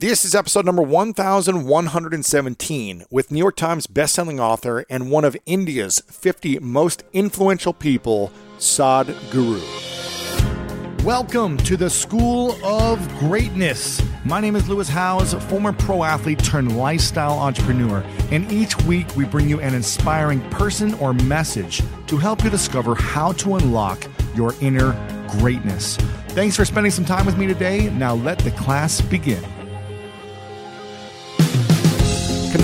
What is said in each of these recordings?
This is episode number 1117 with New York Times bestselling author and one of India's 50 most influential people, Sadhguru. Welcome to the School of Greatness. My name is Lewis Howes, former pro athlete turned lifestyle entrepreneur, and each week we bring you an inspiring person or message to help you discover how to unlock your inner greatness. Thanks for spending some time with me today. Now let the class begin.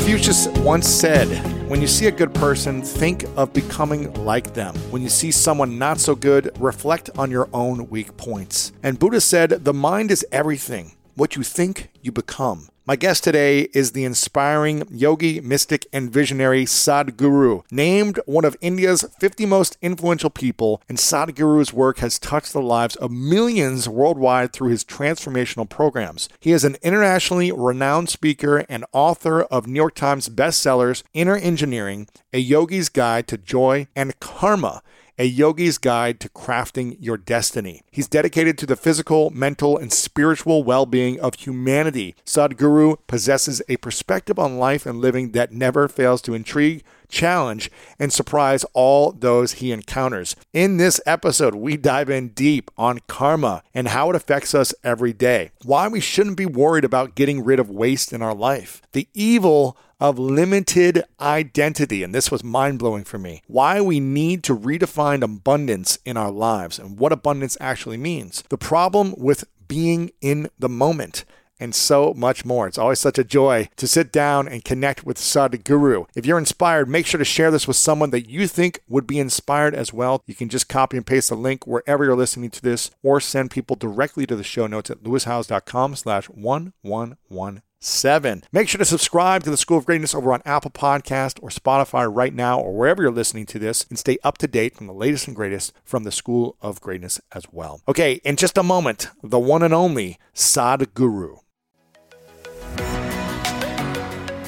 Confucius once said, When you see a good person, think of becoming like them. When you see someone not so good, reflect on your own weak points. And Buddha said, The mind is everything. What you think, you become. My guest today is the inspiring yogi, mystic, and visionary Sadhguru, named one of India's 50 most influential people, and Sadhguru's work has touched the lives of millions worldwide through his transformational programs. He is an internationally renowned speaker and author of New York Times bestsellers Inner Engineering, A Yogi's Guide to Joy, and Karma a yogi's guide to crafting your destiny. He's dedicated to the physical, mental, and spiritual well being of humanity. Sadhguru possesses a perspective on life and living that never fails to intrigue, challenge, and surprise all those he encounters. In this episode, we dive in deep on karma and how it affects us every day, why we shouldn't be worried about getting rid of waste in our life, the evil of limited identity. And this was mind blowing for me. Why we need to redefine abundance in our lives and what abundance actually means. The problem with being in the moment and so much more. It's always such a joy to sit down and connect with Sadhguru. If you're inspired, make sure to share this with someone that you think would be inspired as well. You can just copy and paste the link wherever you're listening to this or send people directly to the show notes at lewishowes.com slash 1111 seven. Make sure to subscribe to the School of Greatness over on Apple Podcast or Spotify right now or wherever you're listening to this and stay up to date from the latest and greatest from the School of Greatness as well. Okay, in just a moment, the one and only Sadhguru.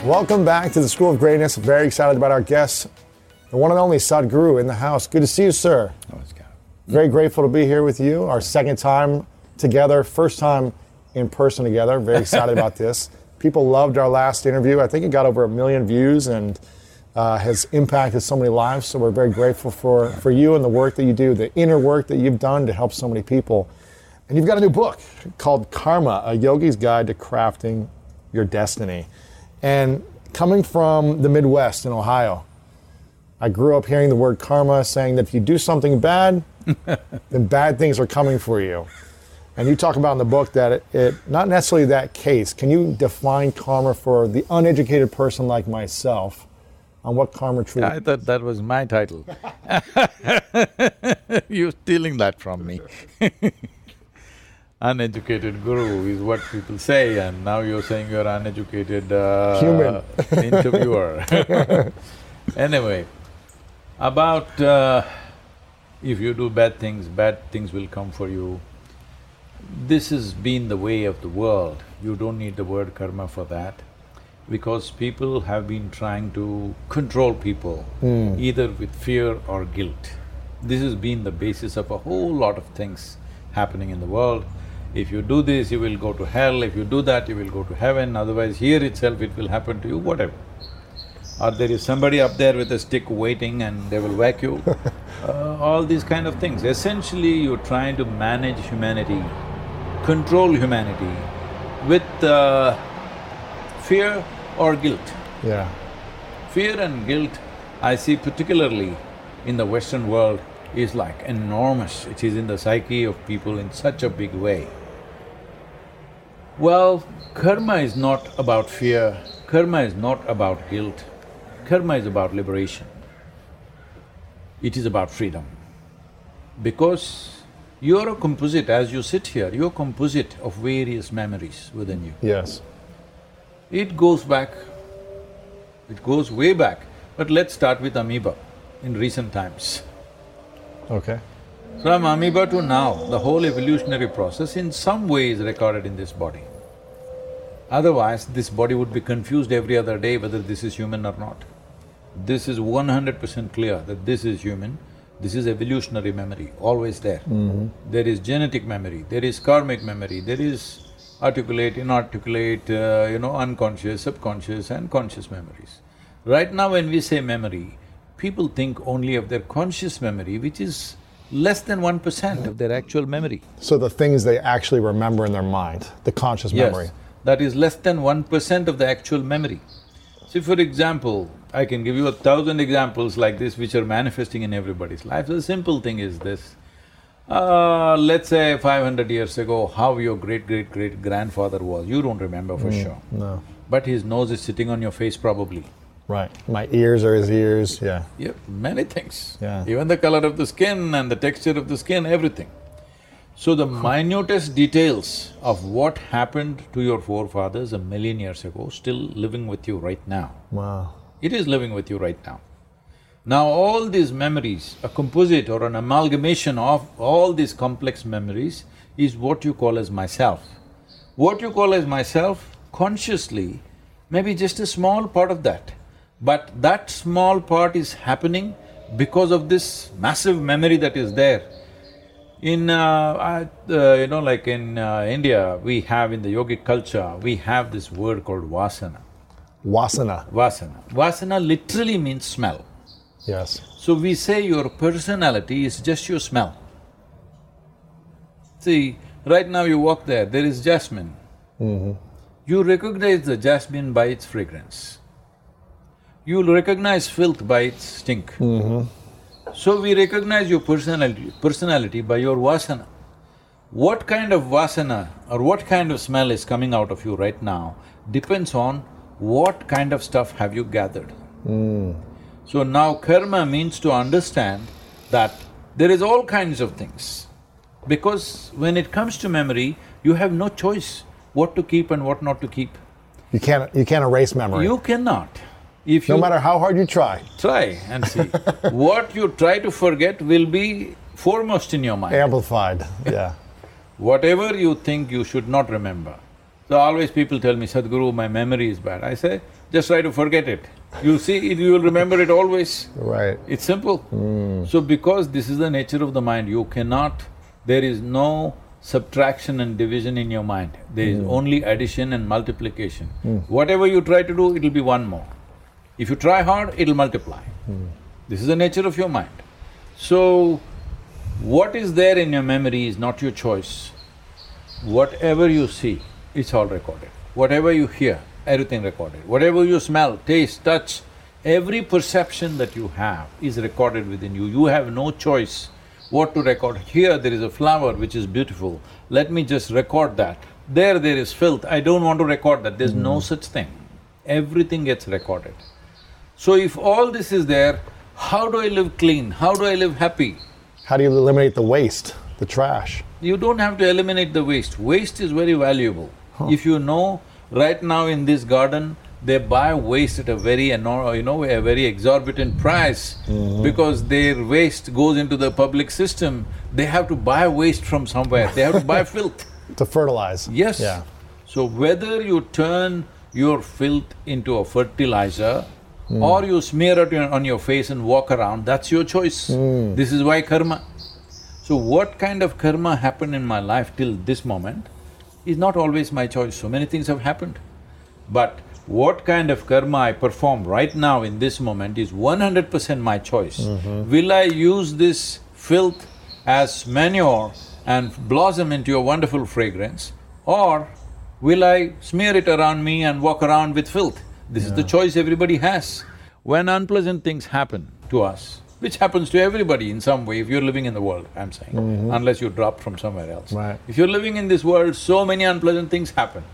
Welcome back to the School of Greatness. Very excited about our guests, the one and only Sadhguru in the house. Good to see you, sir. Very grateful to be here with you. Our second time together, first time in person together. Very excited about this. People loved our last interview. I think it got over a million views and uh, has impacted so many lives. So we're very grateful for, for you and the work that you do, the inner work that you've done to help so many people. And you've got a new book called Karma, A Yogi's Guide to Crafting Your Destiny. And coming from the Midwest in Ohio, I grew up hearing the word karma saying that if you do something bad, then bad things are coming for you. And you talk about in the book that it, it, not necessarily that case. Can you define karma for the uneducated person like myself on what karma truly? I thought that was my title. You're stealing that from me. uneducated guru is what people say, and now you're saying you're uneducated uh, human interviewer. anyway, about uh, if you do bad things, bad things will come for you. This has been the way of the world. You don't need the word karma for that because people have been trying to control people Hmm. either with fear or guilt. This has been the basis of a whole lot of things happening in the world. If you do this, you will go to hell, if you do that, you will go to heaven, otherwise here itself it will happen to you, whatever. Or there is somebody up there with a stick waiting and they will whack you. uh, all these kind of things. Essentially, you're trying to manage humanity, control humanity with uh, fear or guilt. Yeah. Fear and guilt, I see particularly in the Western world, is like enormous. It is in the psyche of people in such a big way. Well, karma is not about fear, karma is not about guilt, karma is about liberation. It is about freedom. Because you're a composite, as you sit here, you're a composite of various memories within you. Yes. It goes back, it goes way back. But let's start with amoeba. in recent times. Okay. From amoeba to now, the whole evolutionary process in some way is recorded in this body. Otherwise, this body would be confused every other day whether this is human or not. This is one hundred percent clear that this is human, this is evolutionary memory, always there. There is genetic memory, there is karmic memory, there is articulate, inarticulate, uh, you know, unconscious, subconscious and conscious memories. Right now when we say memory, people think only of their conscious memory, which is less than one percent of their actual memory. So the things they actually remember in their mind, the conscious memory. Yes, that is less than one percent of the actual memory. See, for example, I can give you a thousand examples like this which are manifesting in everybody's life. The simple thing is this. Uh, let's say five hundred years ago, how your great-great-great-grandfather was, you don't remember for sure. No. But his nose is sitting on your face probably. Right. My ears are his ears, yeah. Yeah, many things. Yeah. Even the color of the skin and the texture of the skin, everything. So the minutest details of what happened to your forefathers a million years ago still living with you right now. Wow. It is living with you right now. Now all these memories, a composite or an amalgamation of all these complex memories is what you call as myself. What you call as myself, consciously, maybe just a small part of that. But that small part is happening because of this massive memory that is there. In, uh, I- uh, you know, like in uh, India, we have in the yogic culture, we have this word called vasana. Wasana, Vasana. Vasana literally means smell. yes. So we say your personality is just your smell. See, right now you walk there, there is jasmine. You recognize the jasmine by its fragrance. You'll recognize filth by its stink. So we recognize your personality, personality by your vasana. What kind of vasana or what kind of smell is coming out of you right now depends on what kind of stuff have you gathered. Hmm. So now karma means to understand that there is all kinds of things. Because when it comes to memory, you have no choice what to keep and what not to keep. You can't, you can't erase memory. You cannot. If you no matter how hard you try. try and see, what you try to forget will be foremost in your mind. Amplified, yeah. Whatever you think you should not remember. So always people tell me, Sadhguru, my memory is bad. I say, just try to forget it. You see, it- you will remember it always. Right. It's simple. Hmm. So because this is the nature of the mind, you cannot, there is no subtraction and division in your mind. There is hmm. only addition and multiplication. Hmm. Whatever you try to do, it'll be one more. If you try hard, it'll multiply. This is the nature of your mind. So, what is there in your memory is not your choice. Whatever you see, it's all recorded. Whatever you hear, everything recorded. Whatever you smell, taste, touch, every perception that you have is recorded within you. You have no choice what to record. Here there is a flower which is beautiful, let me just record that. There there is filth, I don't want to record that, there's no hmm. such thing. Everything gets recorded. So if all this is there, how do I live clean? How do I live happy? How do you eliminate the waste, the trash? You don't have to eliminate the waste. Waste is very valuable. If you know, right now in this garden, they buy waste at a very, you know, a very exorbitant price mm-hmm. because their waste goes into the public system. They have to buy waste from somewhere, they have to buy filth. To fertilize. Yes. Yeah. So whether you turn your filth into a fertilizer Hmm. or you smear it on your face and walk around, that's your choice. Hmm. This is why karma. So what kind of karma happened in my life till this moment is not always my choice, so many things have happened. But what kind of karma I perform right now in this moment is one hundred percent my choice. Mm-hmm. Will I use this filth as manure and blossom into a wonderful fragrance or will I smear it around me and walk around with filth? This is the choice everybody has. When unpleasant things happen to us, which happens to everybody in some way if you're living in the world, I'm saying, mm-hmm. unless you dropped from somewhere else. Right. If you're living in this world, so many unpleasant things happen.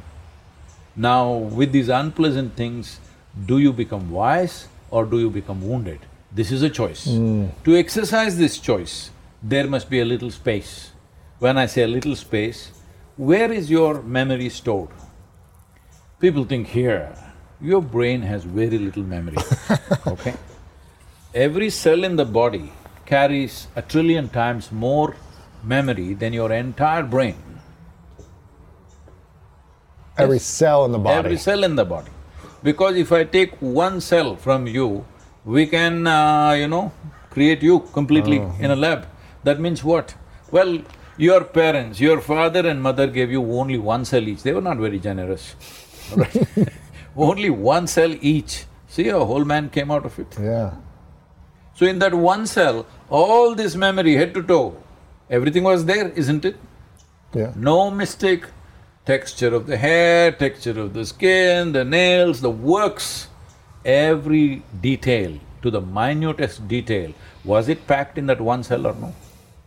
Now, with these unpleasant things, do you become wise or do you become wounded? This is a choice. Mm. To exercise this choice, there must be a little space. When I say a little space, where is your memory stored? People think here, your brain has very little memory, okay? every cell in the body carries a trillion times more memory than your entire brain. Every Yes. cell in the body. Every cell in the body. Because if I take one cell from you, we can, uh, you know, create you completely in a lab. That means what? Well, your parents, your father and mother gave you only one cell each, they were not very generous, right? Only one cell each. See, a whole man came out of it. yeah. So in that one cell, all this memory, head to toe, everything was there, isn't it? Yeah. No mistake. Texture of the hair, texture of the skin, the nails, the works, every detail to the minutest detail. Was it packed in that one cell or no?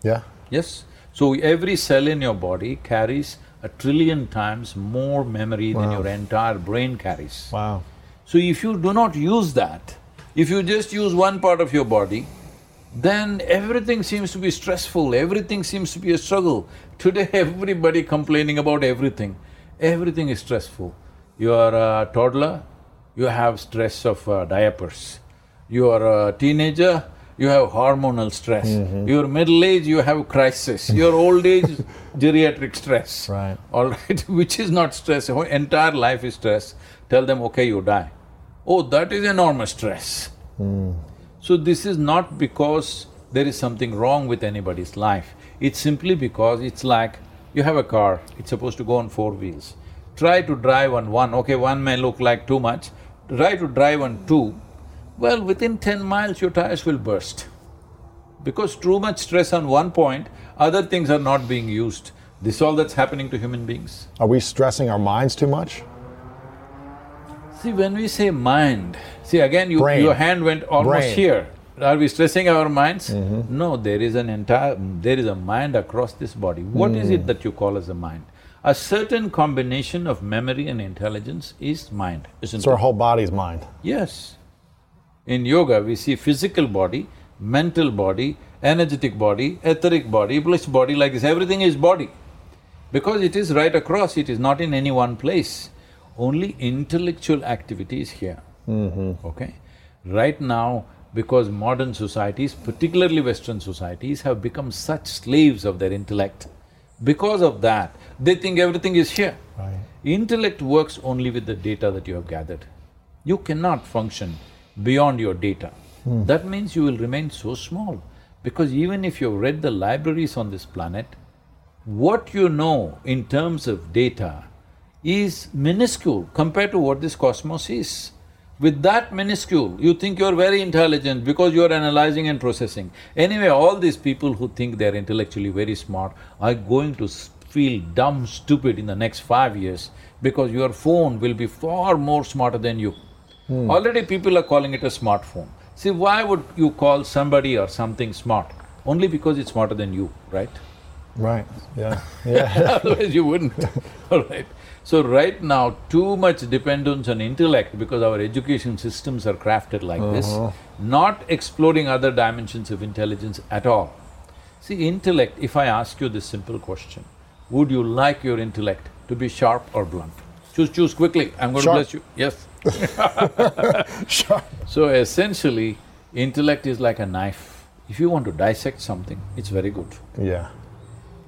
Yeah. Yes? So every cell in your body carries a trillion times more memory than your entire brain carries. Wow. So if you do not use that, if you just use one part of your body, then everything seems to be stressful, everything seems to be a struggle. Today, everybody complaining about everything. Everything is stressful. You are a toddler, you have stress of uh, diapers. You are a teenager, you have hormonal stress. Mm-hmm. Your middle age, you have crisis. Your old age, geriatric stress. Right. All right, which is not stress, Your entire life is stress. Tell them, okay, you die. Oh, that is enormous stress. Hmm. So this is not because there is something wrong with anybody's life. It's simply because it's like you have a car, it's supposed to go on four wheels. Try to drive on one, okay, one may look like too much. Try to drive on two, well, within ten miles your tires will burst. Because too much stress on one point, other things are not being used. This all that's happening to human beings. Are we stressing our minds too much? See, when we say mind, see again, you, your hand went almost Brain. here. Are we stressing our minds? Mm-hmm. No, there is an entire… there is a mind across this body. What is it mm. that you call as a mind? A certain combination of memory and intelligence is mind, isn't So our it? whole body's mind. Yes. In yoga, we see physical body, mental body, energetic body, etheric body, bliss body like this, everything is body. Because it is right across, it is not in any one place. Only intellectual activity is here. Mm-hmm. Okay? Right now, because modern societies, particularly Western societies, have become such slaves of their intellect, because of that, they think everything is here. Right. Intellect works only with the data that you have gathered. You cannot function beyond your data. Hmm. That means you will remain so small, because even if you've read the libraries on this planet, what you know in terms of data is minuscule compared to what this cosmos is. With that minuscule, you think you're very intelligent because you're analyzing and processing. Anyway, all these people who think they're intellectually very smart are going to feel dumb, stupid in the next five years because your phone will be far more smarter than you. Hmm. Already people are calling it a smartphone. See, why would you call somebody or something smart? Only because it's smarter than you, right? Right. Yeah. Yeah. Otherwise you wouldn't, all right. So right now, too much dependence on intellect because our education systems are crafted like uh-huh. this, not exploring other dimensions of intelligence at all. See, intellect, if I ask you this simple question, would you like your intellect to be sharp or blunt? Choose, choose quickly, I'm going Sharp. to bless you. Yes. So essentially, intellect is like a knife. If you want to dissect something, it's very good. Yeah.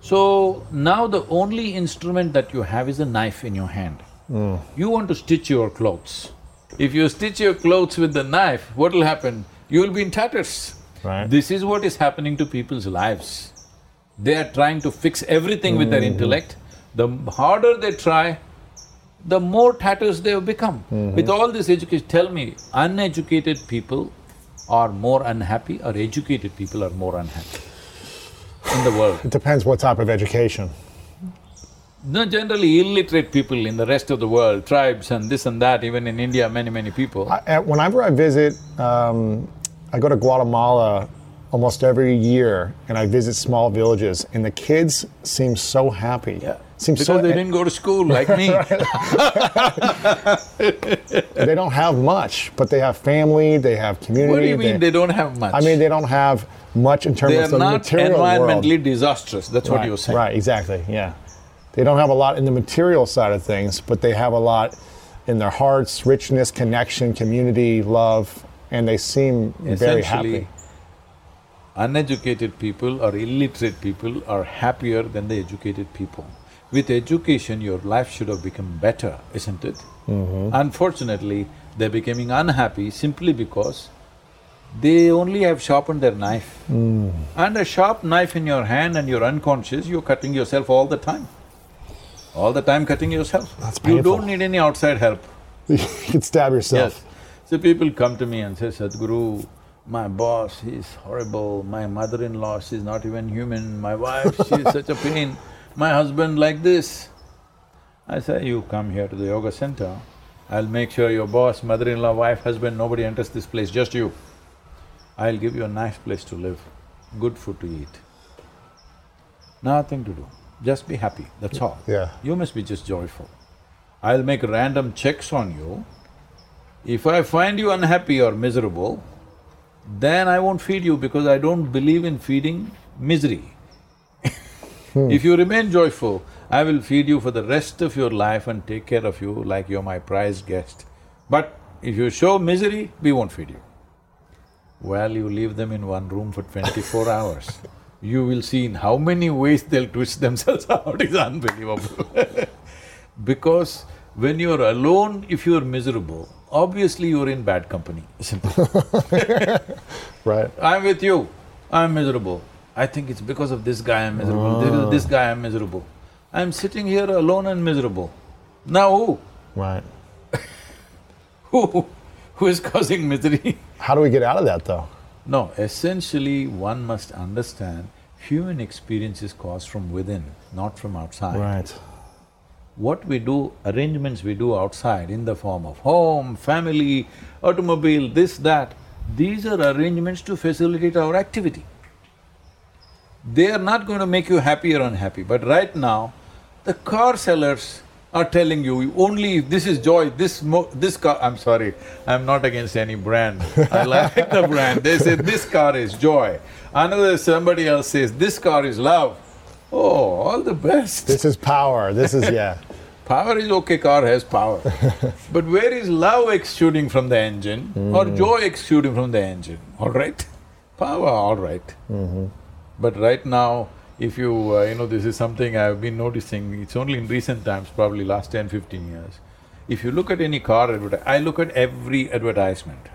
So now the only instrument that you have is a knife in your hand. Mm. You want to stitch your clothes. If you stitch your clothes with the knife, what will happen? You will be in tatters. Right. This is what is happening to people's lives. They are trying to fix everything with their mm-hmm. intellect. The harder they try, the more tatters they have become. With all this education, tell me, uneducated people are more unhappy or educated people are more unhappy in the world? It depends what type of education. No, generally illiterate people in the rest of the world, tribes and this and that, even in India, many, many people. I, whenever I visit, um, I go to Guatemala almost every year, and I visit small villages, and the kids seem so happy. Yeah. Seem because so. they didn't go to school like me. they don't have much, but they have family, they have community. What do you mean they don't have much? I mean, they don't have much in terms They of are the not material world. environmentally disastrous, that's what you're saying. Right, exactly, yeah. They don't have a lot in the material side of things, but they have a lot in their hearts, richness, connection, community, love. and they seem very happy. Uneducated people or illiterate people are happier than the educated people. With education, your life should have become better, isn't it? Mm-hmm. Unfortunately, they're becoming unhappy simply because they only have sharpened their knife. Mm. And a sharp knife in your hand and you're unconscious, you're cutting yourself all the time. All the time cutting yourself. That's painful. You don't need any outside help. you can stab yourself. Yes. So people come to me and say, Sadhguru, my boss, he's horrible, my mother-in-law, she's not even human, my wife, she's such a pain, my husband like this. I say, you come here to the yoga center, I'll make sure your boss, mother-in-law, wife, husband, nobody enters this place, just you. I'll give you a nice place to live, good food to eat. Nothing to do, just be happy, that's all. Yeah. You must be just joyful. I'll make random checks on you. If I find you unhappy or miserable, then I won't feed you because I don't believe in feeding misery. Hmm. If you remain joyful, I will feed you for the rest of your life and take care of you like you're my prized guest. But if you show misery, we won't feed you. Well, you leave them in one room for twenty-four hours. You will see in how many ways they'll twist themselves out, it's unbelievable. because when you're alone, if you're miserable, obviously you're in bad company, isn't it? Right. I'm with you, I'm miserable. I think it's because of this guy I'm miserable, is oh. this guy I'm miserable. I'm sitting here alone and miserable. Now who? Right. Who? Who is causing misery? How do we get out of that though? No, essentially one must understand human experience is caused from within, not from outside. Right. What we do, arrangements we do outside in the form of home, family, automobile, this, that, these are arrangements to facilitate our activity. They are not going to make you happy or unhappy, but right now, the car sellers are telling you, only if this is joy, this mo… this car… I'm sorry, I'm not against any brand, I like the brand, they say this car is joy. Another somebody else says, this car is love. Oh, all the best. This is power. This is yeah. Power is okay, car has power. but where is love exuding from the engine or mm. joy exuding from the engine, all right? Power, all right. Mm-hmm. But right now, if you… Uh, you know, this is something I've been noticing, it's only in recent times, probably last 10, 15 years. If you look at any car advertise, I look at every advertisement,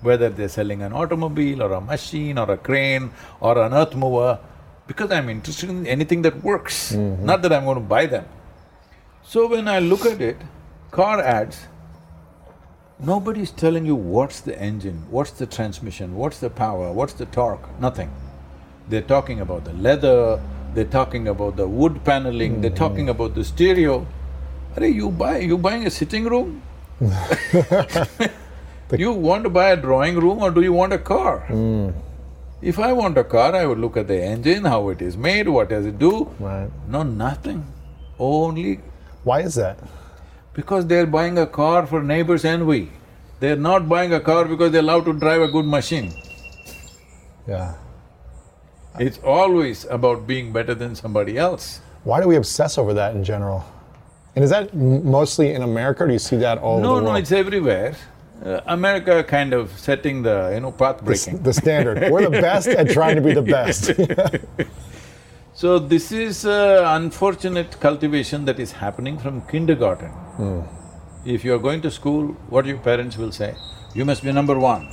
whether they're selling an automobile or a machine or a crane or an earth mover, because I'm interested in anything that works, not that I'm going to buy them. So when I look at it, car ads, nobody's telling you what's the engine, what's the transmission, what's the power, what's the torque, nothing. They're talking about the leather, they're talking about the wood paneling, they're hmm, talking hmm. about the stereo. Are you buy… you buying a sitting room? You want to buy a drawing room or do you want a car? Hmm. If I want a car, I would look at the engine, how it is made, what does it do? Right. No, nothing. Only Why is that? because they're buying a car for neighbor's envy. They're not buying a car because they love to drive a good machine. Yeah. It's always about being better than somebody else. Why do we obsess over that in general? And is that mostly in America, or do you see that all over No, the no, world? it's everywhere. Uh, America kind of setting the, you know, path breaking. the standard. We're the best at trying to be the best. So this is uh, unfortunate cultivation that is happening from kindergarten. If you are going to school, what your parents will say? You must be number one.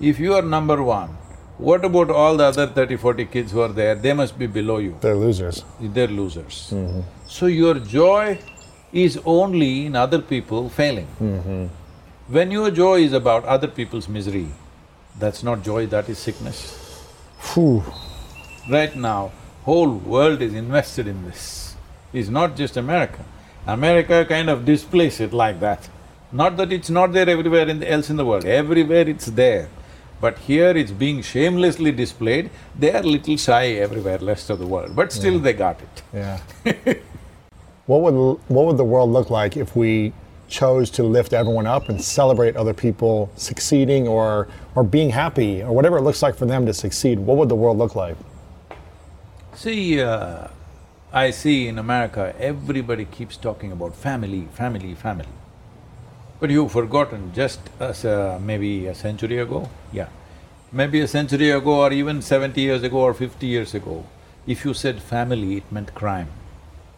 If you are number one, what about all the other 30, 40 kids who are there? They must be below you. They're losers. They're losers. Mm-hmm. So your joy is only in other people failing. Mm-hmm. When your joy is about other people's misery, that's not joy, that is sickness. Phew. Right now, whole world is invested in this. It's not just America. America kind of displays it like that. Not that it's not there everywhere in the, else in the world, everywhere it's there. But here it's being shamelessly displayed, they are little shy everywhere rest of the world, but still they got it. Yeah. what would what would the world look like if we chose to lift everyone up and celebrate other people succeeding or or being happy or whatever it looks like for them to succeed? What would the world look like? See, uh, I see in America, everybody keeps talking about family, family, family. But you've forgotten just as a, maybe a century ago, yeah. Maybe a century ago or even seventy years ago or fifty years ago, if you said family, it meant crime.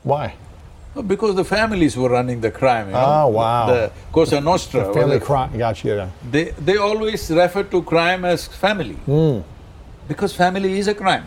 Why? Well, Because the families were running the crime, you know. Oh, wow. The Cosa Nostra. The family crime. Got you. They, they always refer to crime as family. Hmm. Because family is a crime.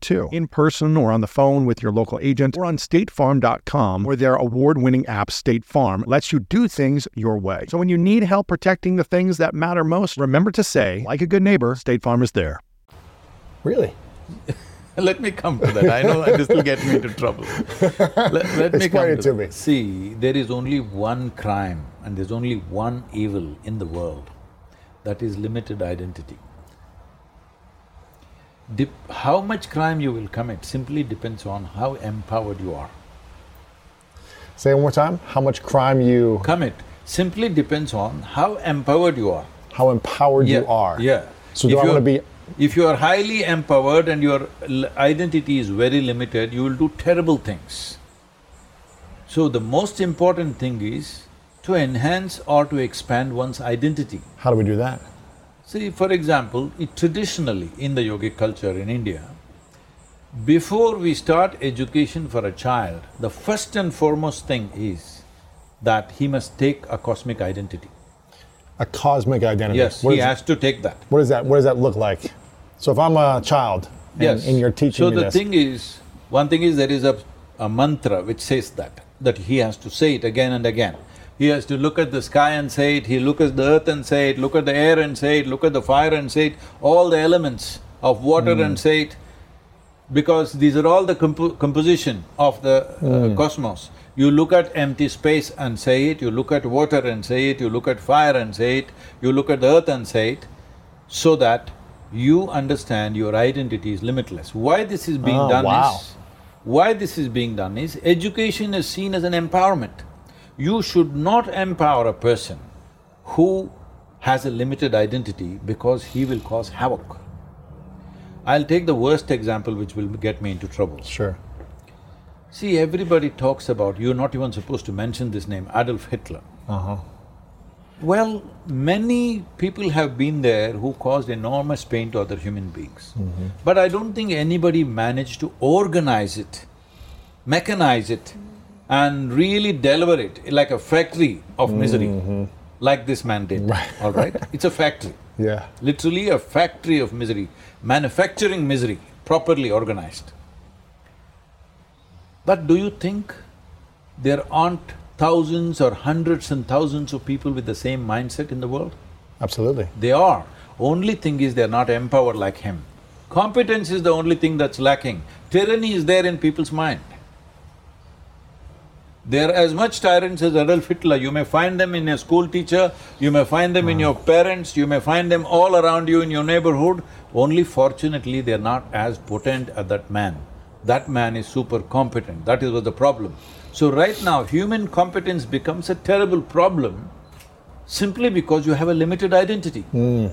too. In person or on the phone with your local agent or on statefarm.com where their award-winning app State Farm lets you do things your way. So when you need help protecting the things that matter most, remember to say, like a good neighbor, State Farm is there. Really? Let me come to that. I know this will get me into trouble. Let, let me Explain come it to me. See, there is only one crime and there's only one evil in the world. That is limited identity. Dep- how much crime you will commit simply depends on how empowered you are. Say one more time. How much crime you, Commit simply depends on how empowered you are. how empowered you are. Yeah. So do If I want to be? If you are highly empowered and your l- identity is very limited, you will do terrible things. So the most important thing is to enhance or to expand one's identity. How do we do that? See, for example, it traditionally in the yogic culture in India, before we start education for a child, the first and foremost thing is that he must take a cosmic identity. A cosmic identity. Yes, What he is- has to take that. What does that? What does that look like? So if I'm a child, and, Yes. and you're teaching So me the this, thing is, one thing is there is a, a mantra which says that, that he has to say it again and again. He has to look at the sky and say it, he look at the earth and say it, look at the air and say it, look at the fire and say it, all the elements of water Hmm. and say it, because these are all the compo- composition of the uh, cosmos. You look at empty space and say it, you look at water and say it, you look at fire and say it, you look at the earth and say it, so that you understand your identity is limitless. Why this is being Oh, done wow. is, why this is being done is, education is seen as an empowerment. You should not empower a person who has a limited identity because he will cause havoc. I'll take the worst example which will get me into trouble. sure. See, everybody talks about, you're not even supposed to mention this name, Adolf Hitler. Uh-huh. Well, many people have been there who caused enormous pain to other human beings. But I don't think anybody managed to organize it, mechanize it, and really deliver it like a factory of misery, mm-hmm. like this man did, all right? It's a factory, Yeah. literally a factory of misery, manufacturing misery, properly organized. But do you think there aren't thousands or hundreds and thousands of people with the same mindset in the world? Absolutely. They are. Only thing is they're not empowered like him. Competence is the only thing that's lacking. Tyranny is there in people's mind. They're as much tyrants as Adolf Hitler. You may find them in a school teacher, you may find them in hmm. your parents, you may find them all around you in your neighborhood. Only fortunately, they're not as potent as that man. That man is super competent, that is what the problem. So right now, human competence becomes a terrible problem simply because you have a limited identity. Hmm.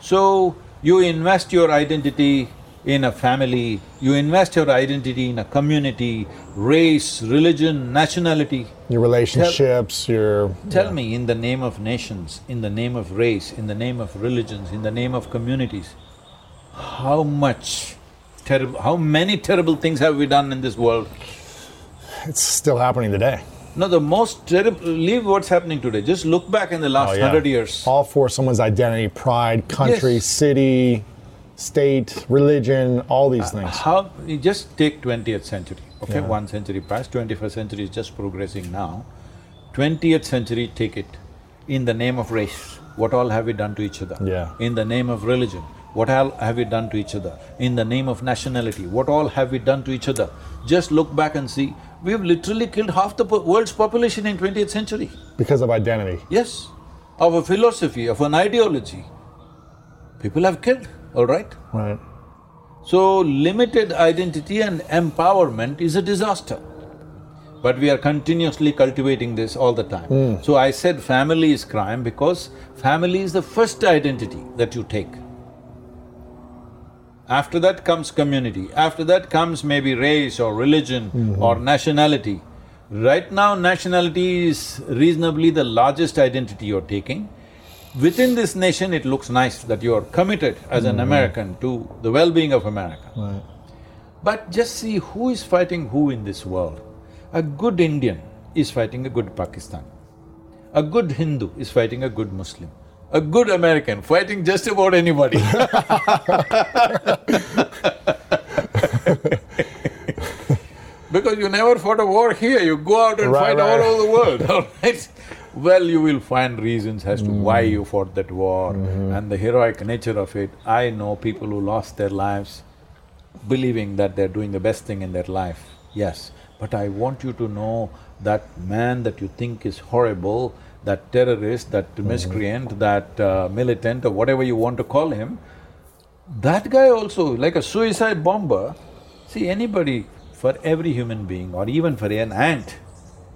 So, you invest your identity in a family, you invest your identity in a community, race, religion, nationality. Your relationships, your Tell me, in the name of nations, in the name of race, in the name of religions, in the name of communities, how much terrible… how many terrible things have we done in this world? it's still happening today. No, the most terrible… leave what's happening today, just look back in the last Oh, yeah. hundred years. All for someone's identity, pride, country, Yes. city, state, religion, all these uh, things. How… you just take twentieth century, okay, Yeah. one century past, twenty-first century is just progressing now. Twentieth century, take it, in the name of race, what all have we done to each other? Yeah. In the name of religion, what all have we done to each other? In the name of nationality, what all have we done to each other? Just look back and see, we've literally killed half the po- world's population in twentieth century. Because of identity. Yes, of a philosophy, of an ideology. People have killed, all right? Right. So, limited identity and empowerment is a disaster. But we are continuously cultivating this all the time. Hmm. So, I said family is crime because family is the first identity that you take. After that comes community, after that comes maybe race or religion hmm. or nationality. Right now, nationality is reasonably the largest identity you're taking. Within this nation, it looks nice that you are committed as an mm-hmm. American to the well-being of America. But just see who is fighting who in this world. A good Indian is fighting a good Pakistan. A good Hindu is fighting a good Muslim. A good American fighting just about anybody. because you never fought a war here, you go out and Right, fight right. all over the world, all right? Well, you will find reasons as to why mm. you fought that war mm-hmm. and the heroic nature of it. I know people who lost their lives believing that they're doing the best thing in their life, yes. But I want you to know that man that you think is horrible, that terrorist, that mm-hmm. miscreant, that uh, militant or whatever you want to call him, that guy also, like a suicide bomber, see anybody, for every human being or even for an ant,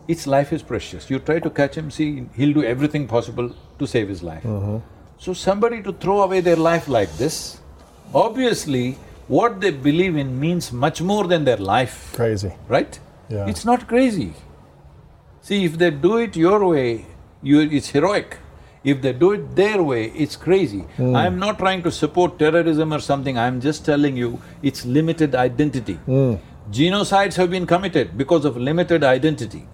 its life is precious. You try to catch him, see, he'll do everything possible to save his life. Mm-hmm. So somebody to throw away their life like this, obviously what they believe in means much more than their life, Crazy. right? Yeah. It's not crazy. See, if they do it your way, you… it's heroic. If they do it their way, it's crazy. Mm. I'm not trying to support terrorism or something, I'm just telling you, it's limited identity. Mm. Genocides have been committed because of limited identity.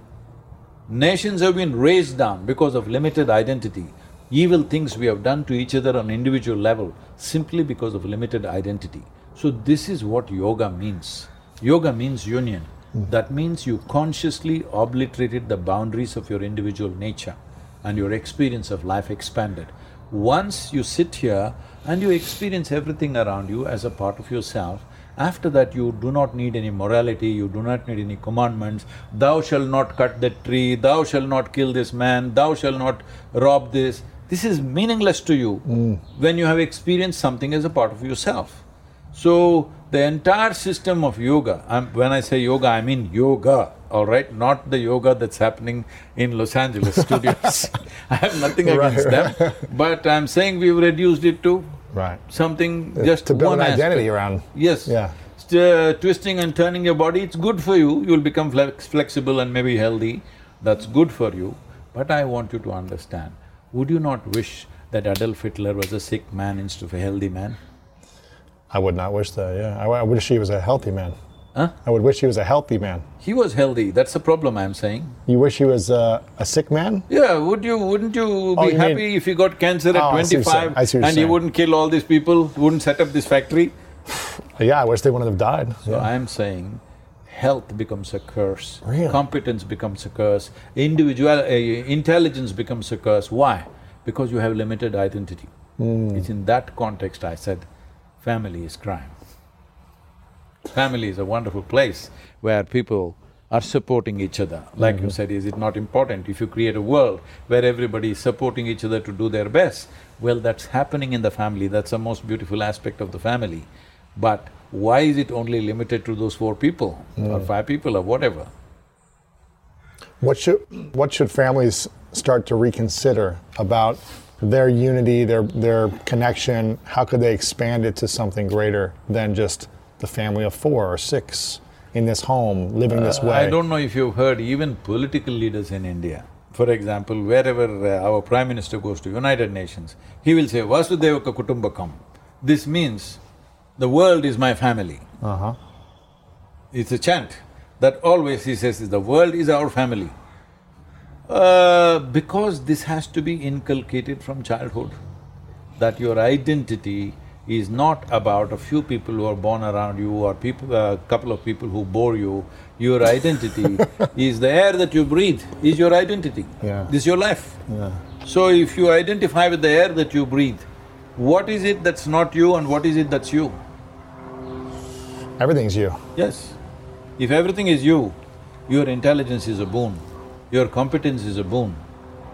Nations have been razed down because of limited identity. Evil things we have done to each other on individual level simply because of limited identity. So this is what yoga means. Yoga means union. Mm-hmm. That means you consciously obliterated the boundaries of your individual nature and your experience of life expanded. Once you sit here and you experience everything around you as a part of yourself, after that you do not need any morality, you do not need any commandments, thou shalt not cut that tree, thou shalt not kill this man, thou shalt not rob this. This is meaningless to you hmm. when you have experienced something as a part of yourself. So, the entire system of yoga, I'm, when I say yoga, I mean yoga, all right? Not the yoga that's happening in Los Angeles studios. I have nothing Right, against them, but I'm saying we've reduced it to Right. something just to build one an identity aspect. around. Yes. Yeah. St- uh, twisting and turning your body, it's good for you, you'll become flex- flexible and maybe healthy, that's good for you. But I want you to understand, would you not wish that Adolf Hitler was a sick man instead of a healthy man? I would not wish that, yeah. I, I wish he was a healthy man. Huh? I would wish he was a healthy man. He was healthy, that's the problem I'm saying. You wish he was uh, a sick man? Yeah, would you… wouldn't you Oh, be you happy mean- if you got cancer at Oh, I see what you're saying. twenty-five I see what you're and you wouldn't kill all these people, wouldn't set up this factory? Yeah, I wish they wouldn't have died. So Yeah. I'm saying, health becomes a curse. Really? Competence becomes a curse. Individual… Uh, intelligence becomes a curse. Why? Because you have limited identity. It's in that context I said, family is crime. Family is a wonderful place where people are supporting each other. Like you mm-hmm. said, is it not important? If you create a world where everybody is supporting each other to do their best, well, that's happening in the family, that's the most beautiful aspect of the family. But why is it only limited to those four people or mm. five people or whatever? What should what should families start to reconsider about their unity, their their connection? How could they expand it to something greater than just the family of four or six in this home living this way? Uh, I don't know if you've heard, even political leaders in India, for example, wherever uh, our Prime Minister goes to United Nations, he will say, Vasudhaiva Kutumbakam. This means, the world is my family. Uh-huh. It's a chant that always he says, is the world is our family. Uh, because this has to be inculcated from childhood, that your identity is not about a few people who are born around you or people… a couple of people who bore you. Your identity is the air that you breathe, is your identity. Yeah. This is your life. Yeah. So if you identify with the air that you breathe, what is it that's not you and what is it that's you? Everything's you. Yes. If everything is you, your intelligence is a boon, your competence is a boon.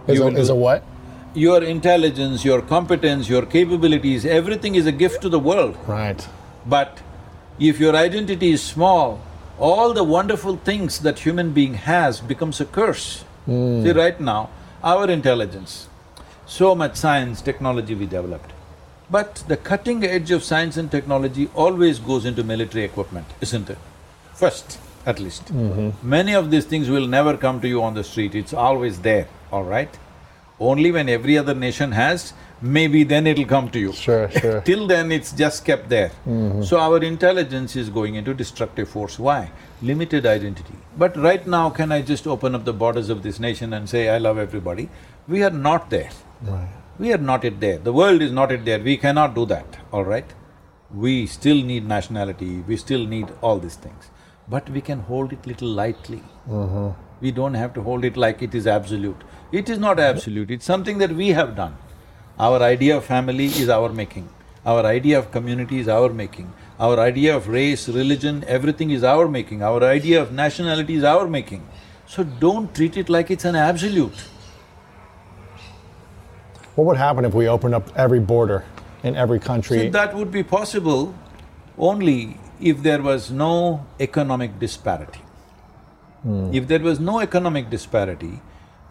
Is You a, is a what? Your intelligence, your competence, your capabilities, everything is a gift to the world. Right. But if your identity is small, all the wonderful things that human being has becomes a curse. Hmm. See, right now, our intelligence, so much science, technology we developed. But the cutting edge of science and technology always goes into military equipment, isn't it? First, at least. Mm-hmm. Many of these things will never come to you on the street, it's always there, all right? Only when every other nation has, maybe then it'll come to you. Sure, sure. Till then, it's just kept there. Mm-hmm. So our intelligence is going into destructive force. Why? Limited identity. But right now, can I just open up the borders of this nation and say, I love everybody? We are not there. Right. We are not yet there. The world is not yet there. We cannot do that, all right? We still need nationality, we still need all these things. But we can hold it little lightly. Mm-hmm. We don't have to hold it like it is absolute. It is not absolute, it's something that we have done. Our idea of family is our making. Our idea of community is our making. Our idea of race, religion, everything is our making. Our idea of nationality is our making. So don't treat it like it's an absolute. What would happen if we opened up every border in every country? See, that would be possible only if there was no economic disparity. Hmm. If there was no economic disparity,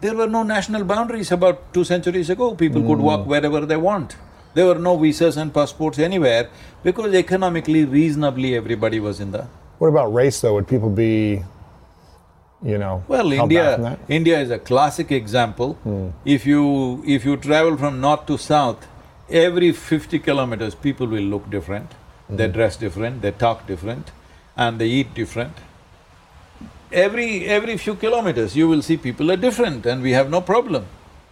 there were no national boundaries about two centuries ago. People could walk hmm. wherever they want. There were no visas and passports anywhere because economically, reasonably, everybody was in the… what about race, though? Would people be, you know, Well, held back from India… India is a classic example. Hmm. If you… if you travel from north to south, every fifty kilometers, people will look different, they dress different, they talk different, and they eat different. Every… every few kilometers, you will see people are different and we have no problem.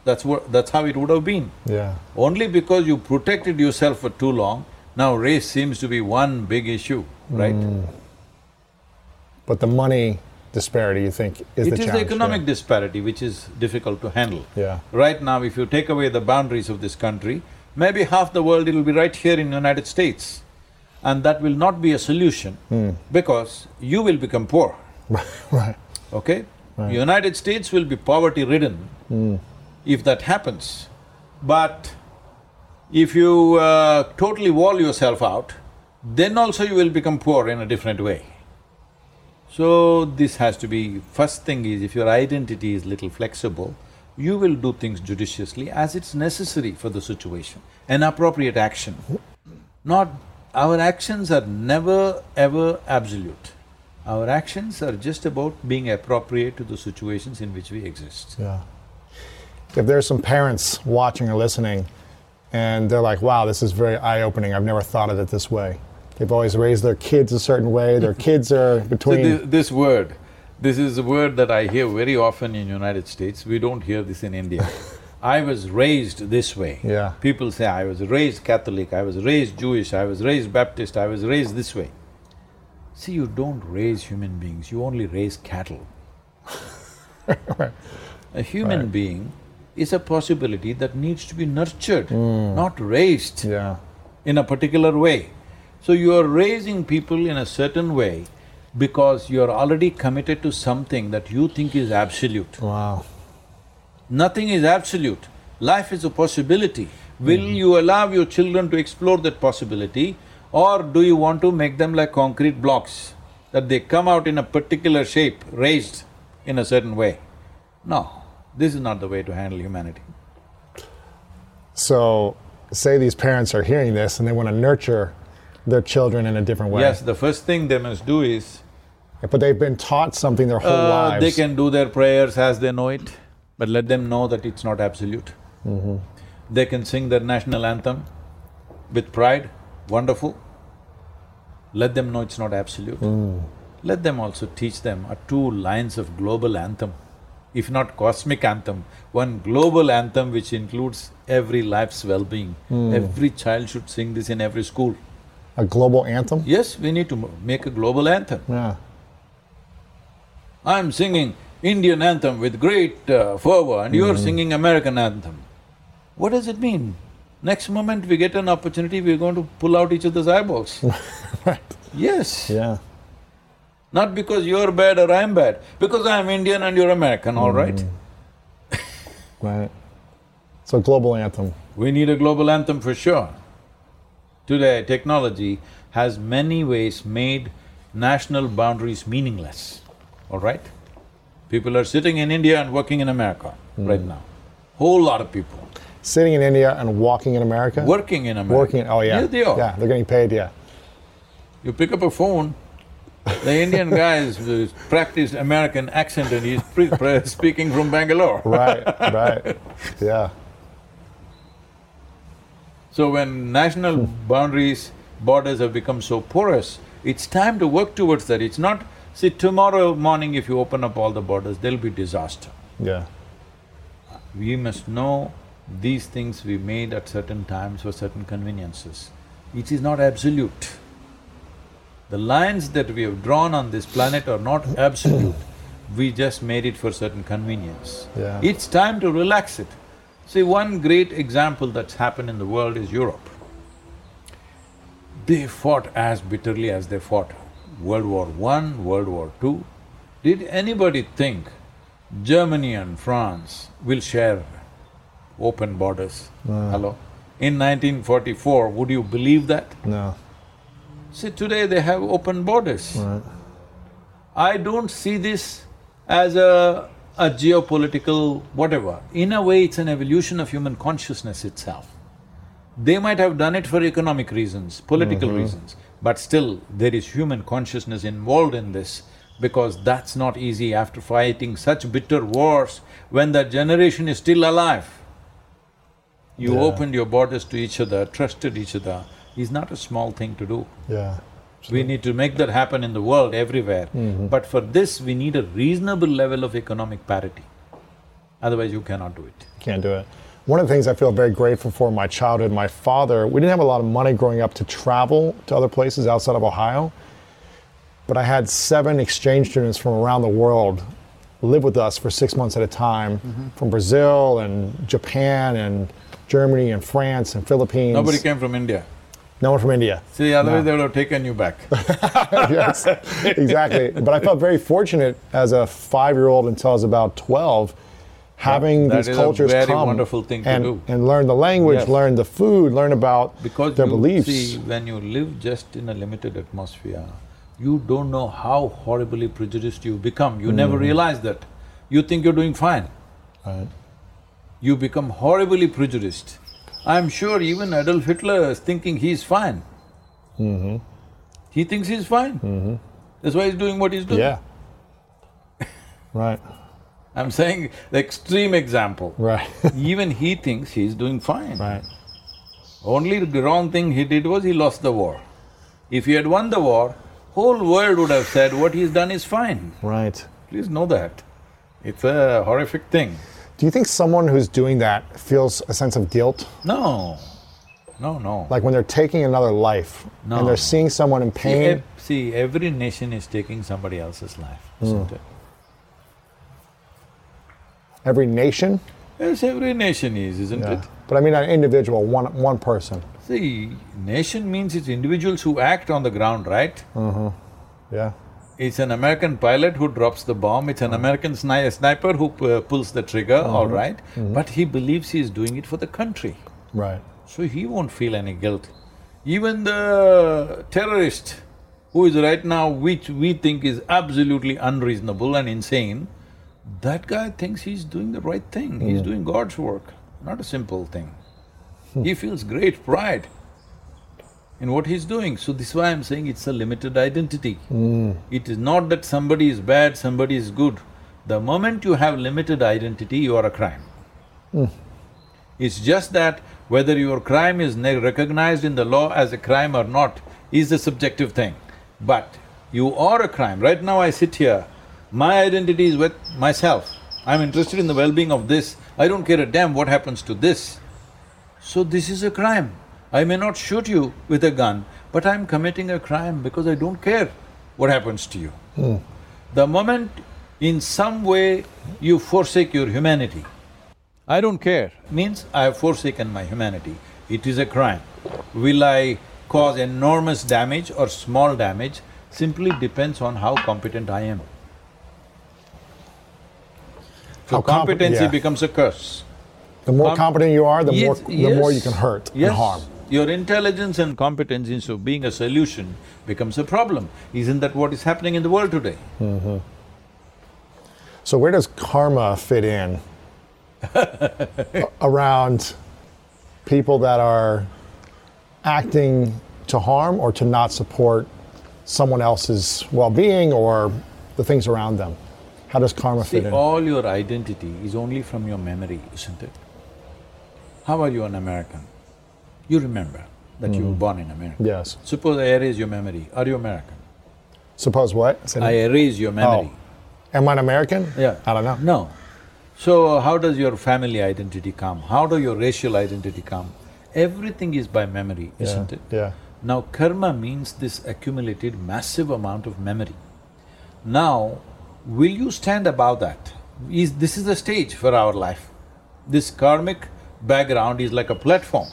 That's what… that's how it would have been. Yeah. Only because you protected yourself for too long, now race seems to be one big issue, right? Mm. But the money disparity, you think, is It the is the economic yeah. disparity which is difficult to handle. Yeah. Right now, if you take away the boundaries of this country, maybe half the world it'll be right here in United States. And that will not be a solution hmm. because you will become poor, right. okay? United States will be poverty-ridden if that happens. But if you uh, totally wall yourself out, then also you will become poor in a different way. So this has to be… first thing is if your identity is little flexible, you will do things judiciously as it's necessary for the situation, an appropriate action. Not… our actions are never ever absolute. Our actions are just about being appropriate to the situations in which we exist. Yeah. If there's some parents watching or listening and they're like, wow, this is very eye opening, I've never thought of it this way. They've always raised their kids a certain way, their kids are So between. this, this word, this is a word that I hear very often in United States, we don't hear this in India. I was raised this way. Yeah. People say, I was raised Catholic, I was raised Jewish, I was raised Baptist, I was raised this way. See, you don't raise human beings, you only raise cattle. A human being is a possibility that needs to be nurtured, hmm. not raised Yeah. in a particular way. So you are raising people in a certain way because you are already committed to something that you think is absolute. Wow. Nothing is absolute. Life is a possibility. Will hmm. you allow your children to explore that possibility or do you want to make them like concrete blocks, that they come out in a particular shape, raised in a certain way? No, this is not the way to handle humanity. So, say these parents are hearing this and they want to nurture their children in a different way. Yes, the first thing they must do is, But they've been taught something their whole uh, lives. they can do their prayers as they know it, but let them know that it's not absolute. They can sing their national anthem with pride, wonderful. Let them know it's not absolute. Let them also teach them a two lines of global anthem, if not cosmic anthem, one global anthem which includes every life's well-being. Every child should sing this in every school. A global anthem? Yes, we need to make a global anthem. Yeah. I'm singing Indian anthem with great uh, fervor and you're singing American anthem. What does it mean? Next moment we get an opportunity, we're going to pull out each other's eyeballs. right. yes, Yeah. not because you're bad or I'm bad, because I'm Indian and you're American, all mm-hmm. right? Right. So, global anthem. We need a global anthem for sure. Today, technology has many ways made national boundaries meaningless, all right? People are sitting in India and working in America mm. right now. Whole lot of people. Sitting in India and walking in America? Working in America. Working, oh yeah. Yeah, they are. Yeah, they're getting paid, yeah. You pick up a phone, the Indian guy is practiced American accent and he's pre- pre- speaking from Bangalore. Right, right. Yeah. So when national boundaries, borders have become so porous, it's time to work towards that. It's not, see, tomorrow morning if you open up all the borders, there'll be disaster. Yeah. We must know these things we made at certain times for certain conveniences. It is not absolute. The lines that we have drawn on this planet are not absolute. We just made it for certain convenience. Yeah. It's time to relax it. See, one great example that's happened in the world is Europe. They fought as bitterly as they fought World War One, World War Two. Did anybody think Germany and France will share open borders? Hello? In 1944, would you believe that? No. See, today they have open borders. Right. I don't see this as a, a geopolitical whatever. In a way, it's an evolution of human consciousness itself. They might have done it for economic reasons, political mm-hmm. reasons, but still there is human consciousness involved in this because that's not easy after fighting such bitter wars when that generation is still alive. You Yeah. opened your borders to each other, trusted each other, is not a small thing to do. Yeah. We need to make that happen in the world everywhere. Mm-hmm. But for this, we need a reasonable level of economic parity. Otherwise, you cannot do it. Can't do it. One of the things I feel very grateful for in my childhood, my father, we didn't have a lot of money growing up to travel to other places outside of Ohio, but I had seven exchange students from around the world live with us for six months at a time mm-hmm. from Brazil and Japan and Germany and France and Philippines. Nobody came from India. No one from India. See, otherwise they would have taken you back. yes, exactly. But I felt very fortunate as a five-year-old until I was about twelve, having that these is a cultures very come wonderful thing to and, do. and learn the language, Yes. learn the food, learn about Because their you beliefs. see, when you live just in a limited atmosphere, you don't know how horribly prejudiced you become. You never mm. realize that. You think you're doing fine. Right. You become horribly prejudiced. I'm sure even Adolf Hitler is thinking he's fine. Mm-hmm. He thinks he's fine. Mm-hmm. That's why he's doing what he's doing. Yeah. right. I'm saying the extreme example. Right. Even he thinks he's doing fine. right. Only the wrong thing he did was he lost the war. If he had won the war, whole world would have said what he's done is fine. Right. Please know that. It's a horrific thing. Do you think someone who's doing that feels a sense of guilt? No. no, no. Like when they're taking another life No. and they're seeing someone in see, pain. ev- see, every nation is taking somebody else's life, isn't it? Every nation. Yes, every nation is, isn't Yeah. it? But I mean an individual, one one person. See, nation means it's individuals who act on the ground, right? Mm-hmm. Yeah. It's an American pilot who drops the bomb, it's an ah. American sni- sniper who uh, pulls the trigger, mm-hmm. all right? Mm-hmm. But he believes he is doing it for the country, Right. so he won't feel any guilt. Even the terrorist, who is right now, which we think is absolutely unreasonable and insane, that guy thinks he's doing the right thing, he's mm. doing God's work, not a simple thing. Hmm. He feels great pride in what he's doing. So this is why I'm saying it's a limited identity. Hmm. It is not that somebody is bad, somebody is good. The moment you have limited identity, you are a crime. Hmm. It's just that whether your crime is ne- recognized in the law as a crime or not is a subjective thing. But you are a crime. Right now I sit here, my identity is with myself. I'm interested in the well-being of this, I don't care a damn what happens to this. So this is a crime. I may not shoot you with a gun, but I'm committing a crime because I don't care what happens to you. Hmm. The moment in some way you forsake your humanity, I don't care, means I have forsaken my humanity. It is a crime. Will I cause enormous damage or small damage simply depends on how competent I am. So competency yeah. becomes a curse. The more Com- competent you are, the more Yes, the more you can hurt yes. and harm. Your intelligence and competence instead of being a solution becomes a problem. Isn't that what is happening in the world today? Mm-hmm. So where does karma fit in around people that are acting to harm or to not support someone else's well-being or the things around them? How does karma See, fit in? all your identity is only from your memory, isn't it? How are you an American? You remember that you were mm-hmm. born in America. Yes. Suppose I erase your memory, are you American? Suppose what? I that- erase your memory. Oh. Am I an American? Yeah. I don't know. No. So how does your family identity come? How do your racial identity come? Everything is by memory, Yeah, isn't it? Yeah. Now karma means this accumulated massive amount of memory. Now, will you stand above that? Is… this is the stage for our life. This karmic background is like a platform.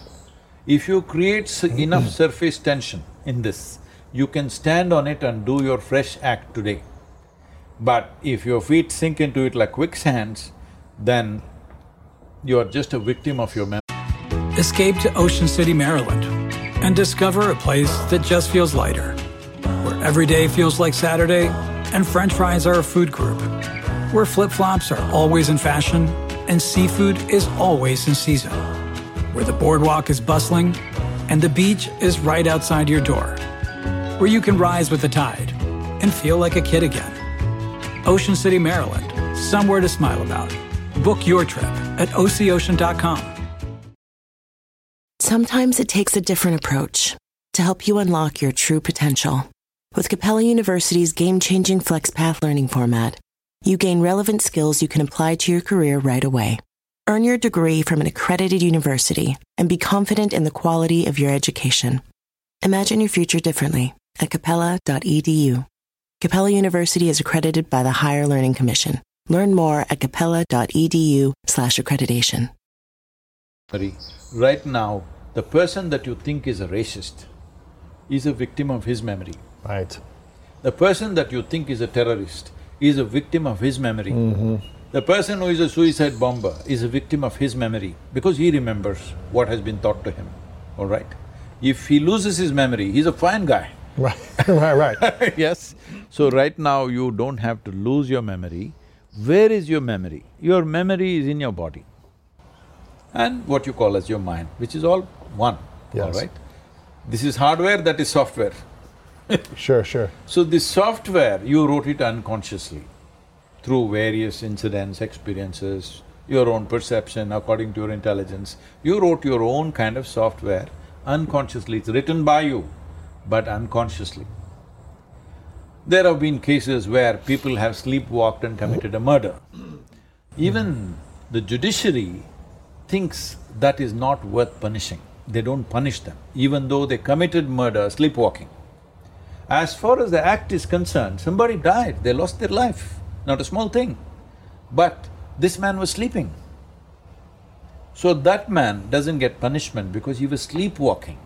If you create s- mm-hmm. enough surface tension in this, you can stand on it and do your fresh act today. But if your feet sink into it like quicksands, then you are just a victim of your memory. Escape to Ocean City, Maryland, and discover a place that just feels lighter, where every day feels like Saturday and French fries are a food group, where flip flops are always in fashion and seafood is always in season, where the boardwalk is bustling and the beach is right outside your door, where you can rise with the tide and feel like a kid again. Ocean City, Maryland, somewhere to smile about. Book your trip at ococean.com. Sometimes it takes a different approach to help you unlock your true potential. With Capella University's game changing FlexPath learning format, you gain relevant skills you can apply to your career right away. Earn your degree from an accredited university and be confident in the quality of your education. Imagine your future differently at capella.edu. Capella University is accredited by the Higher Learning Commission. Learn more at capella.edu/slash accreditation. Right now, the person that you think is a racist is a victim of his memory. Right. The person that you think is a terrorist is a victim of his memory. Mm-hmm. The person who is a suicide bomber is a victim of his memory because he remembers what has been taught to him, all right? If he loses his memory, he's a fine guy. Right. right. Right. yes. So right now you don't have to lose your memory. Where is your memory? Your memory is in your body. And what you call as your mind, which is all one, all Yes. right? This is hardware, that is software. Sure. Sure. So this software, you wrote it unconsciously through various incidents, experiences, your own perception according to your intelligence. You wrote your own kind of software unconsciously, it's written by you, but unconsciously. There have been cases where people have sleepwalked and committed a murder. Even the judiciary thinks that is not worth punishing. they don't punish them, even though they committed murder, sleepwalking. As far as the act is concerned, somebody died, they lost their life, not a small thing. But this man was sleeping. So that man doesn't get punishment because he was sleepwalking,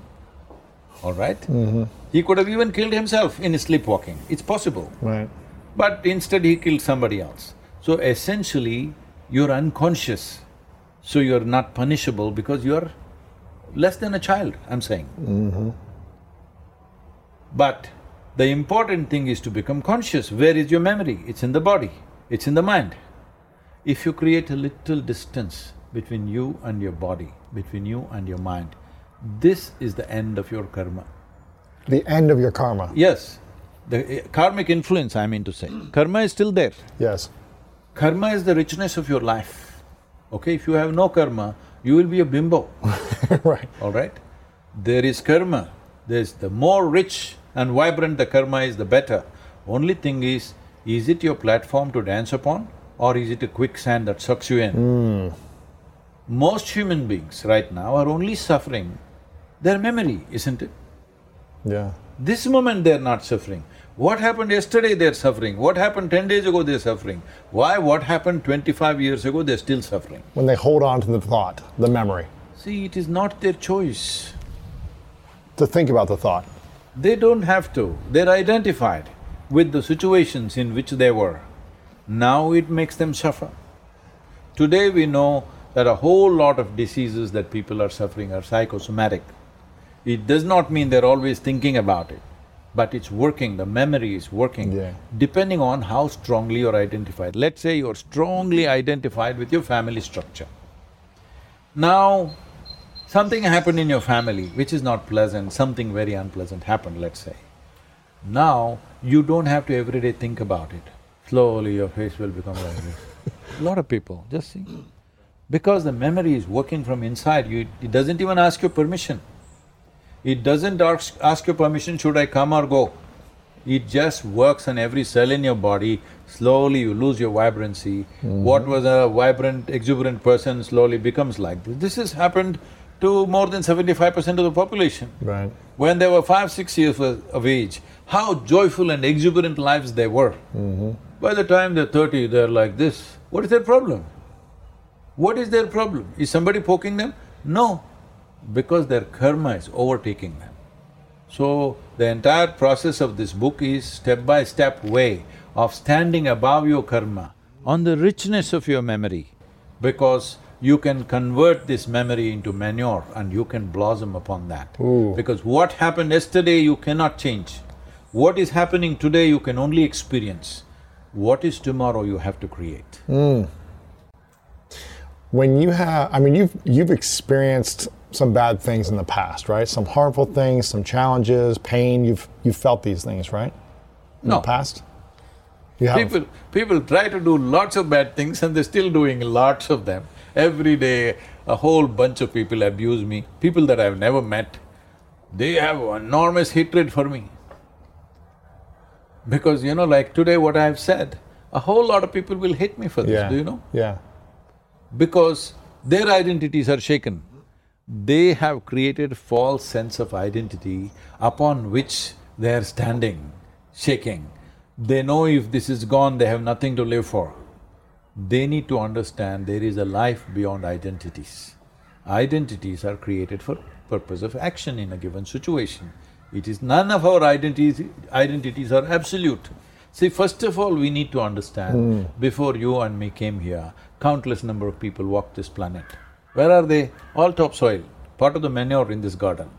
all right? Mm-hmm. He could have even killed himself in his sleepwalking, it's possible. Right. But instead he killed somebody else. So essentially, you're unconscious, so you're not punishable because you're less than a child, I'm saying. Mm-hmm. But the important thing is to become conscious. Where is your memory? It's in the body, it's in the mind. If you create a little distance between you and your body, between you and your mind, this is the end of your karma. The end of your karma. Yes, the eh, karmic influence, I mean to say. Karma is still there. Yes. Karma is the richness of your life. Okay, if you have no karma, you will be a bimbo, right. all right? There is karma, there's the more rich and vibrant the karma is, the better. Only thing is, is it your platform to dance upon or is it a quicksand that sucks you in? Mm. Most human beings right now are only suffering their memory, isn't it? Yeah. This moment they're not suffering. What happened yesterday they're suffering, what happened ten days ago they're suffering. Why what happened twenty-five years ago they're still suffering? When they hold on to the thought, the memory, See, it is not their choice. to think about the thought. They don't have to, they're identified with the situations in which they were. Now it makes them suffer. Today we know that a whole lot of diseases that people are suffering are psychosomatic. It does not mean they're always thinking about it, but it's working, the memory is working, Yeah. depending on how strongly you're identified. Let's say you're strongly identified with your family structure. Now, something happened in your family which is not pleasant, something very unpleasant happened, let's say. Now, you don't have to every day think about it. Slowly your face will become like this. A lot of people, just see. Because the memory is working from inside you, it doesn't even ask your permission. It doesn't ask, ask your permission, should I come or go? It just works on every cell in your body, slowly you lose your vibrancy. Mm-hmm. What was a vibrant, exuberant person slowly becomes like this. This has happened to more than seventy-five percent of the population. Right. When they were five, six years of age, how joyful and exuberant lives they were. Mm-hmm. By the time they're thirty, they're like this. What is their problem? What is their problem? Is somebody poking them? No, because their karma is overtaking them. So, the entire process of this book is step-by-step way of standing above your karma on the richness of your memory because you can convert this memory into manure and you can blossom upon that. Because what happened yesterday you cannot change. What is happening today you can only experience. What is tomorrow you have to create. Hmm. When you have, I mean, you've you've experienced some bad things in the past, right? Some harmful things, some challenges, pain. You've you've felt these things, right? In No. the past. You have. People… people try to do lots of bad things and they're still doing lots of them. Every day, a whole bunch of people abuse me, people that I've never met. They have enormous hatred for me. Because, you know, like today what I've said, a whole lot of people will hate me for this, yeah. do you know? Yeah. Because their identities are shaken. They have created false sense of identity upon which they are standing, shaking. They know if this is gone, they have nothing to live for. They need to understand there is a life beyond identities. Identities are created for purpose of action in a given situation. It is none of our identities… identities are absolute. See, first of all, we need to understand, hmm. before you and me came here, countless number of people walked this planet. Where are they? All topsoil, part of the manure in this garden.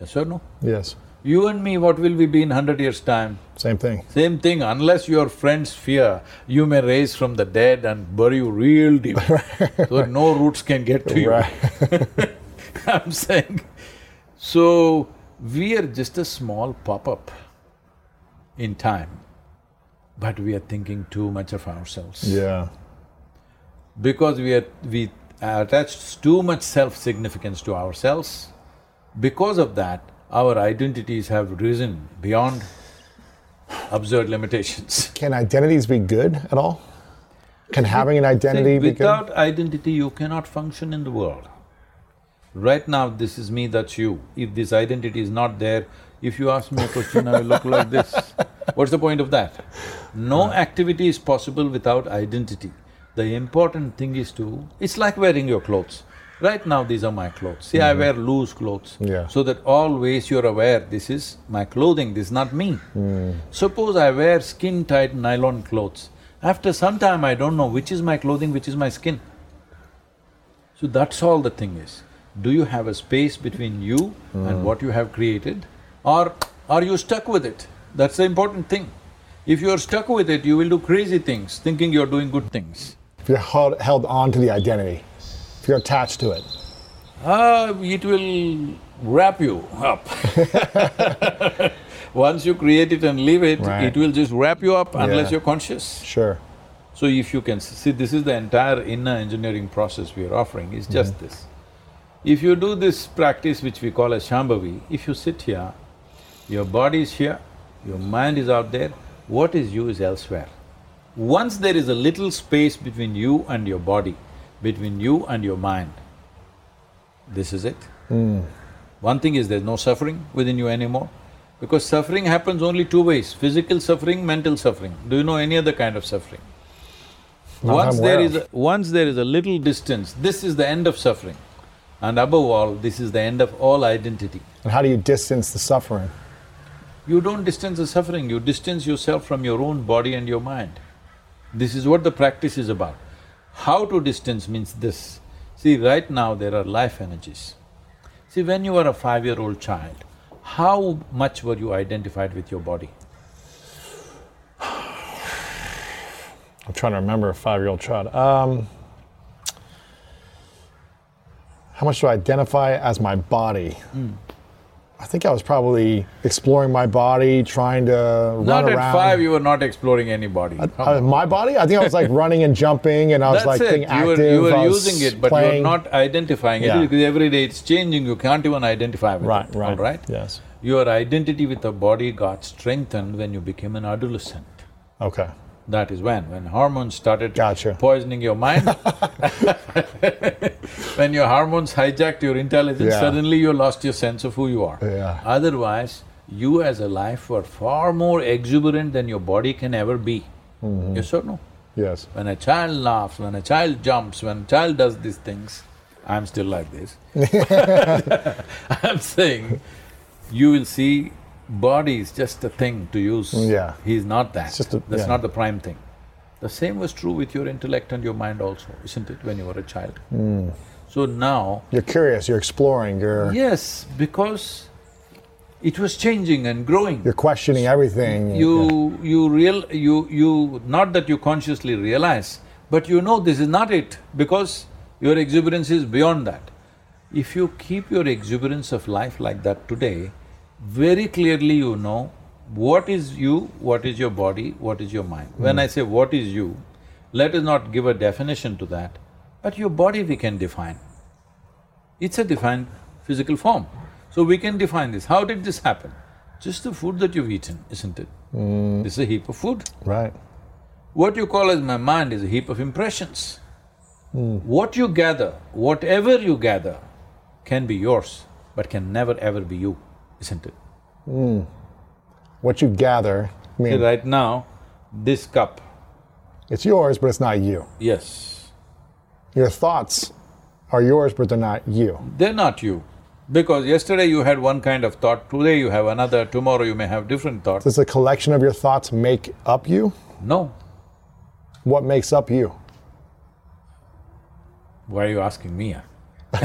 Yes or no? Yes. You and me, what will we be in hundred years' time? Same thing. Same thing, unless your friends fear, you may raise from the dead and bury you real deep, so no roots can get to you. I'm saying, so we are just a small pop-up in time, but we are thinking too much of ourselves. yeah. Because we are… we attached too much self-significance to ourselves, because of that, our identities have risen beyond absurd limitations. Can identities be good at all? Can having an identity See, be good? without identity, you cannot function in the world. Right now, this is me, that's you. If this identity is not there, if you ask me a question, I will look like this. What's the point of that? No uh-huh. activity is possible without identity. The important thing is to… it's like wearing your clothes. Right now, these are my clothes. See, I mm-hmm. wear loose clothes. Yeah. So that always you're aware, this is my clothing, this is not me. Mm. Suppose I wear skin-tight nylon clothes. After some time, I don't know which is my clothing, which is my skin. So that's all the thing is. Do you have a space between you and mm. what you have created or are you stuck with it? That's the important thing. If you're stuck with it, you will do crazy things, thinking you're doing good things. If you're held, held on to the identity, if you're attached to it. Ah, it will wrap you up. Once you create it and leave it, Right. it will just wrap you up unless Yeah. you're conscious. Sure. So if you can see, this is the entire inner engineering process we are offering, is just this. If you do this practice which we call as Shambhavi, if you sit here, your body is here, your mind is out there, what is you is elsewhere. Once there is a little space between you and your body, between you and your mind, this is it. Hmm. One thing is there's no suffering within you anymore, because suffering happens only two ways, physical suffering, mental suffering. Do you know any other kind of suffering? Not Once there is, a, once there is a little distance, this is the end of suffering. And above all, this is the end of all identity. And how do you distance the suffering? You don't distance the suffering, you distance yourself from your own body and your mind. This is what the practice is about. How to distance means this. See, right now there are life energies. See, when you were a five-year-old child, how much were you identified with your body? I'm trying to remember a five-year-old child. Um, how much do I identify as my body? Hmm. I think I was probably exploring my body, trying to run around. Not at five, you were not exploring any body. Come Uh, my body? I think I was like running and jumping, and I was That's like it, you were, you were using it, but you were not identifying Yeah. it because every day it's changing, you can't even identify with Right, it, right. right? Yes. Your identity with the body got strengthened when you became an adolescent. Okay. That is when, when hormones started Gotcha. poisoning your mind. when your hormones hijacked your intelligence, Yeah. suddenly you lost your sense of who you are. Yeah. Otherwise, you as a life were far more exuberant than your body can ever be. Mm-hmm. Yes or no? Yes. When a child laughs, when a child jumps, when a child does these things, I'm still like this. I'm saying, you will see body is just a thing to use. Yeah. He's not that. just a- That's yeah. not the prime thing. The same was true with your intellect and your mind also, isn't it, when you were a child? Mm. So now, You're curious. You're exploring. You're yes, because it was changing and growing. you're questioning everything. You… you real… you… you… not that you consciously realize, but you know this is not it because your exuberance is beyond that. If you keep your exuberance of life like that today, very clearly you know what is you, what is your body, what is your mind. When hmm. I say what is you, let us not give a definition to that, but your body we can define. It's a defined physical form. So we can define this. How did this happen? Just the food that you've eaten, isn't it? Hmm. This is a heap of food. Right. What you call as my mind is a heap of impressions. Hmm. What you gather, whatever you gather, can be yours, but can never ever be you, isn't it? Hmm. What you gather, I See, right now, this cup, it's yours, but it's not you. yes, Your thoughts are yours, but they're not you. they're not you. Because yesterday you had one kind of thought, today you have another, tomorrow you may have different thoughts. Does the collection of your thoughts make up you? No. What makes up you? Why are you asking me?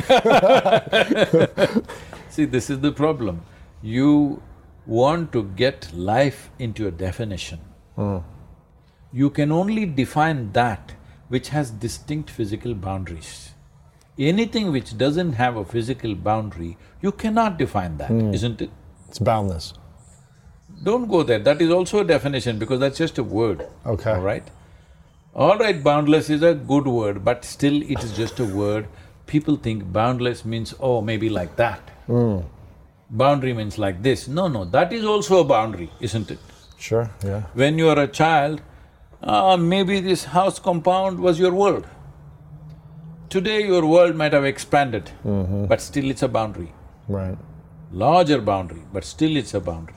See, this is the problem. You want to get life into a definition. Hmm. You can only define that which has distinct physical boundaries. Anything which doesn't have a physical boundary, you cannot define that, hmm. isn't it? It's boundless. Don't go there, that is also a definition because that's just a word. Okay. All right? All right, boundless is a good word, but still it is just a word. People think boundless means, oh, maybe like that. Hmm. Boundary means like this. No, no, that is also a boundary, isn't it? Sure, yeah. When you are a child, ah, maybe this house compound was your world. Today your world might have expanded, but still it's a boundary. Right. Larger boundary, but still it's a boundary.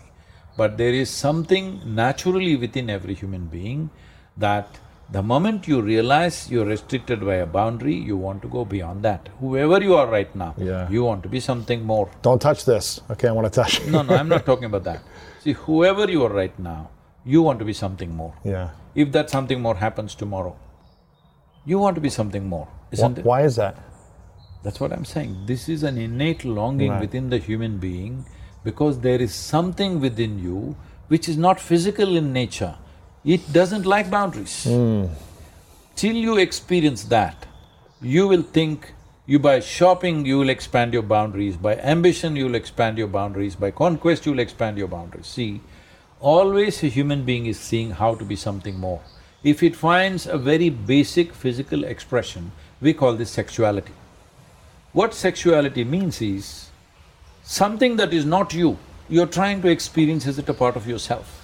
But there is something naturally within every human being that the moment you realize you're restricted by a boundary, you want to go beyond that. Whoever you are right now, Yeah. you want to be something more. Don't touch this. Okay, I want to touch. No, no, I'm not talking about that. See, whoever you are right now, you want to be something more. yeah. If that something more happens tomorrow, you want to be something more, isn't it? why is that? That's what I'm saying. This is an innate longing Right. within the human being because there is something within you which is not physical in nature. It doesn't like boundaries. Till you experience that, you will think you by shopping you will expand your boundaries, by ambition you will expand your boundaries, by conquest you will expand your boundaries. See, always a human being is seeing how to be something more. If it finds a very basic physical expression, we call this sexuality. What sexuality means is, something that is not you, you're trying to experience as it a part of yourself.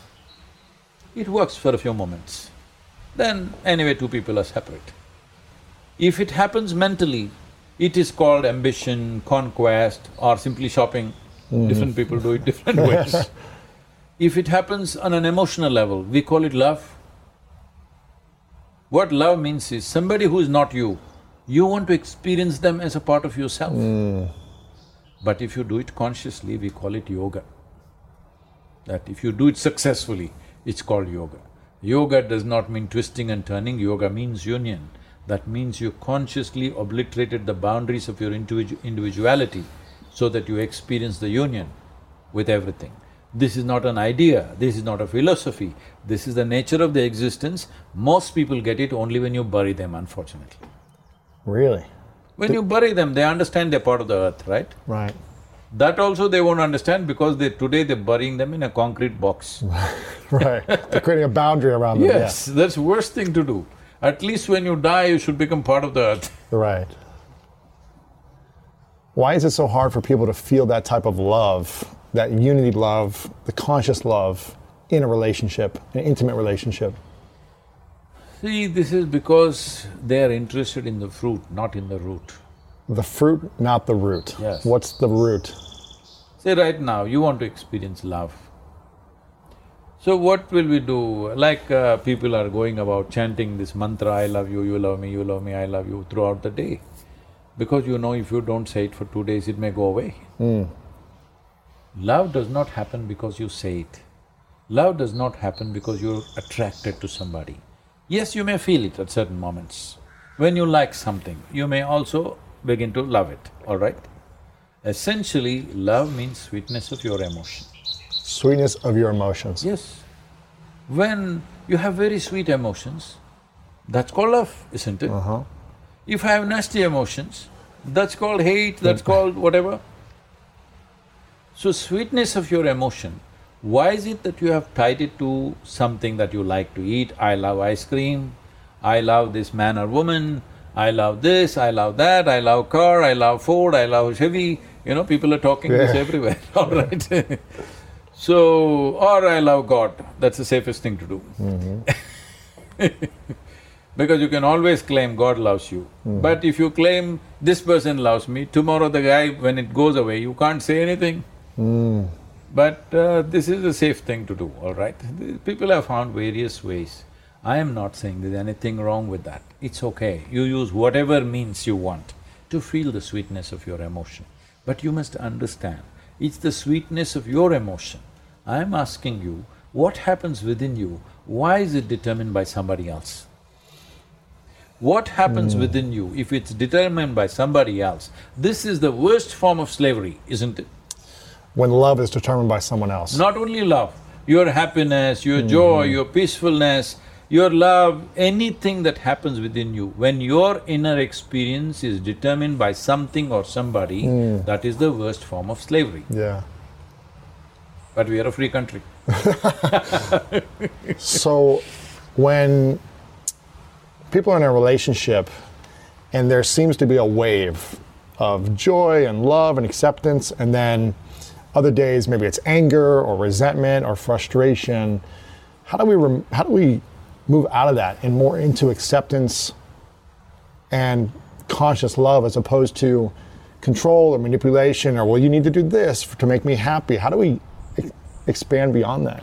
It works for a few moments. Then anyway, two people are separate. If it happens mentally, it is called ambition, conquest, or simply shopping. Mm-hmm. Different people do it different ways. If it happens on an emotional level, we call it love. What love means is somebody who is not you, you want to experience them as a part of yourself. Mm. But if you do it consciously, we call it yoga. That if you do it successfully, it's called yoga. Yoga does not mean twisting and turning, yoga means union. That means you consciously obliterated the boundaries of your individu- individuality so that you experience the union with everything. This is not an idea, this is not a philosophy, this is the nature of the existence. Most people get it only when you bury them, unfortunately. Really? When you bury them, they understand they're part of the earth, right? Right. That also they won't understand because they… today they're burying them in a concrete box. Right. They're creating a boundary around them. Yes, that's worst thing to do. At least when you die, you should become part of the earth. Right. Why is it so hard for people to feel that type of love, that unity love, the conscious love in a relationship, an intimate relationship? See, this is because they are interested in the fruit, not in the root. The fruit, not the root. Yes. What's the root? Say right now, you want to experience love. So what will we do? Like uh, people are going about chanting this mantra, I love you, you love me, you love me, I love you throughout the day. Because you know if you don't say it for two days, it may go away. Love does not happen because you say it. Love does not happen because you're attracted to somebody. Yes, you may feel it at certain moments. When you like something, you may also begin to love it, all right? Essentially, love means sweetness of your emotion. Sweetness of your emotions. Yes. When you have very sweet emotions, that's called love, isn't it? Uh-huh. If I have nasty emotions, that's called hate, that's called whatever. So, sweetness of your emotion, why is it that you have tied it to something that you like to eat? I love ice cream, I love this man or woman, I love this, I love that, I love car, I love Ford, I love Chevy, you know, people are talking this Yeah. everywhere, all right? So, or I love God, that's the safest thing to do. Mm-hmm. because you can always claim God loves you. Mm-hmm. But if you claim this person loves me, tomorrow the guy, when it goes away, you can't say anything. Mm. But uh, this is a safe thing to do, all right? People have found various ways. I am not saying there's anything wrong with that. It's okay. You use whatever means you want to feel the sweetness of your emotion. But you must understand, it's the sweetness of your emotion. I'm asking you, what happens within you? Why is it determined by somebody else? What happens hmm. within you if it's determined by somebody else? This is the worst form of slavery, isn't it? When love is determined by someone else. Not only love, your happiness, your joy, mm-hmm. your peacefulness, your love, anything that happens within you, when your inner experience is determined by something or somebody, hmm. that is the worst form of slavery. Yeah. But we are a free country. So, when people are in a relationship and there seems to be a wave of joy and love and acceptance, and then other days maybe it's anger or resentment or frustration, how do we rem- how do we move out of that and more into acceptance and conscious love as opposed to control or manipulation or well you need to do this to make me happy. How do we ex- expand beyond that?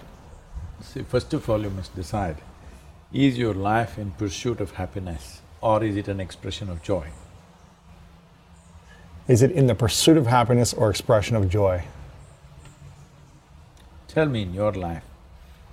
See, first of all, you must decide, is your life in pursuit of happiness or is it an expression of joy? is it in the pursuit of happiness or expression of joy? Tell me in your life,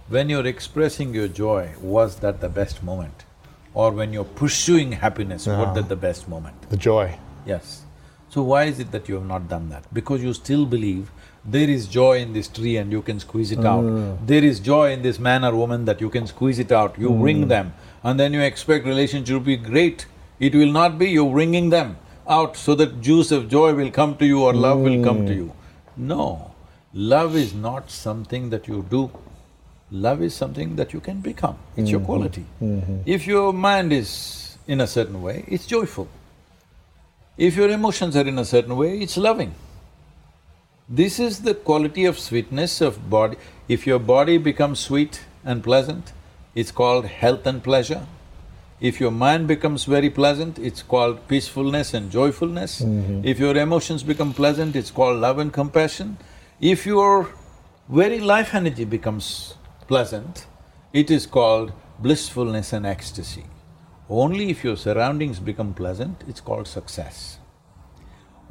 when you're expressing your joy, was that the best moment? Or when you're pursuing happiness, was uh-huh. that the best moment? the joy Yes. So why is it that you have not done that? Because you still believe there is joy in this tree and you can squeeze it out. Mm. There is joy in this man or woman that you can squeeze it out. You wring mm. them and then you expect relationship to be great. It will not be, you're wringing them out so that juice of joy will come to you or love will come to mm. you. No, love is not something that you do. Love is something that you can become, it's your mm-hmm. quality. Mm-hmm. If your mind is in a certain way, it's joyful. If your emotions are in a certain way, it's loving. This is the quality of sweetness of body. If your body becomes sweet and pleasant, it's called health and pleasure. If your mind becomes very pleasant, it's called peacefulness and joyfulness. Mm-hmm. If your emotions become pleasant, it's called love and compassion. If your very life energy becomes pleasant, it is called blissfulness and ecstasy. Only if your surroundings become pleasant, it's called success.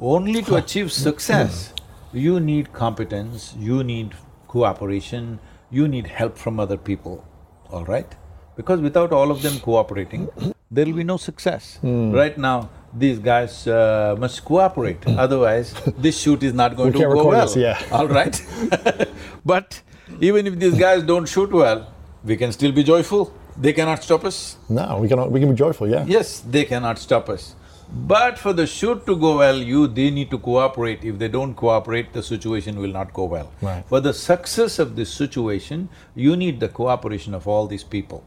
Only to achieve success, hmm. you need competence, you need cooperation, you need help from other people, all right? Because without all of them cooperating, there will be no success. Hmm. Right now, these guys uh, must cooperate, hmm. otherwise this shoot is not going We to go well. this, yeah. All right? But Mm-hmm. even if these guys don't shoot well, we can still be joyful. They cannot stop us. no we can we can be joyful yeah Yes, they cannot stop us. But for the shoot to go well, you… they need to cooperate. If they don't cooperate, the situation will not go well. Right. For the success of this situation, you need the cooperation of all these people.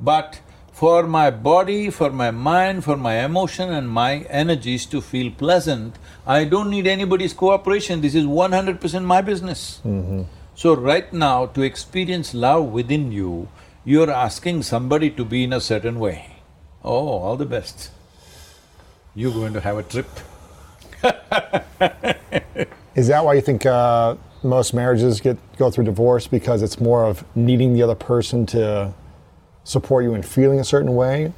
But for my body, for my mind, for my emotion and my energies to feel pleasant, I don't need anybody's cooperation, this is one hundred percent my business. Mm-hmm. So right now, to experience love within you, you're asking somebody to be in a certain way. Oh, all the best. You're going to have a trip. Is that why you think uh, most marriages get go through divorce because it's more of needing the other person to support you in feeling a certain way?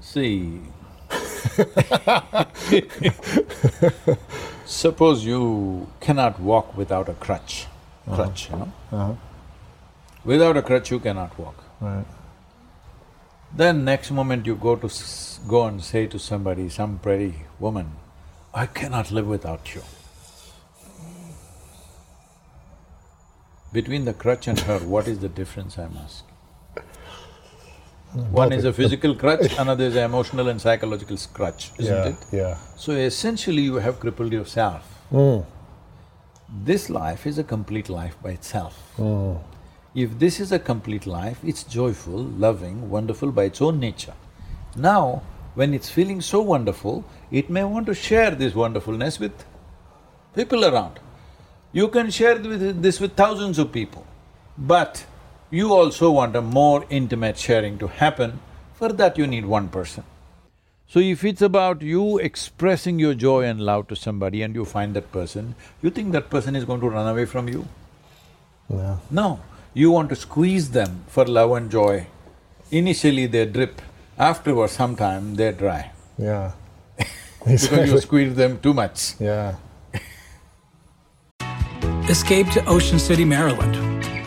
See, suppose you cannot walk without a crutch, uh-huh. crutch, you know? Uh-huh. Without a crutch, you cannot walk. Right. Then next moment you go to s- go and say to somebody, some pretty woman, I cannot live without you. Between the crutch and her, what is the difference, I'm asking? One is a physical crutch, another is an emotional and psychological crutch, isn't yeah, it? yeah. So essentially you have crippled yourself. Hmm. This life is a complete life by itself. Hmm. If this is a complete life, it's joyful, loving, wonderful by its own nature. Now, when it's feeling so wonderful, it may want to share this wonderfulness with people around. You can share this with thousands of people, but you also want a more intimate sharing to happen, for that you need one person. So if it's about you expressing your joy and love to somebody and you find that person, you think that person is going to run away from you? Yeah. No, you want to squeeze them for love and joy. Initially they drip, afterwards sometime they're dry Yeah. because you squeeze them too much. Yeah. Escape to Ocean City, Maryland,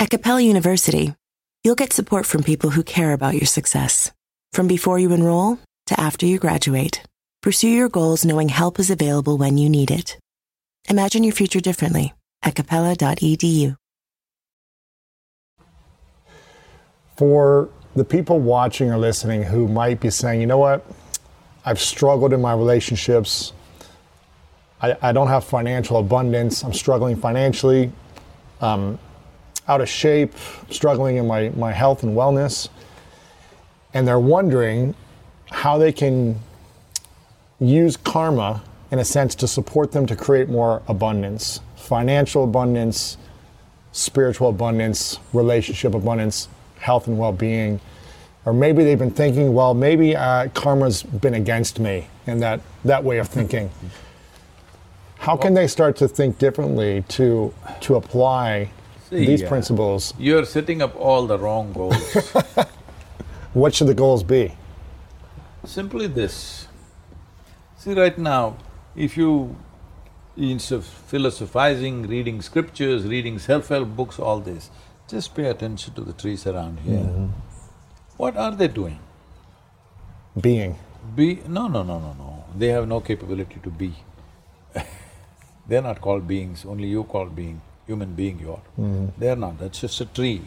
At Capella University, you'll get support from people who care about your success. From before you enroll to after you graduate, pursue your goals knowing help is available when you need it. Imagine your future differently at capella.edu. For the people watching or listening who might be saying, you know what, I've struggled in my relationships. I, I don't have financial abundance. I'm struggling financially, um, out of shape, struggling in my, my health and wellness. And they're wondering how they can use karma, in a sense, to support them to create more abundance financial abundance, spiritual abundance, relationship abundance, health and well being. Or maybe they've been thinking, well, maybe uh, karma's been against me in that, that way of thinking. How can they start to think differently to, to apply See, these uh, principles? You're setting up all the wrong goals. What should the goals be? Simply this. See, right now, if you, instead of philosophizing, reading scriptures, reading self-help books, all this, just pay attention to the trees around here. What are they doing? Being. Be… no, no, no, no, no. They have no capability to be. They're not called beings, only you call being, human being you are. Hmm. They're not, that's just a tree.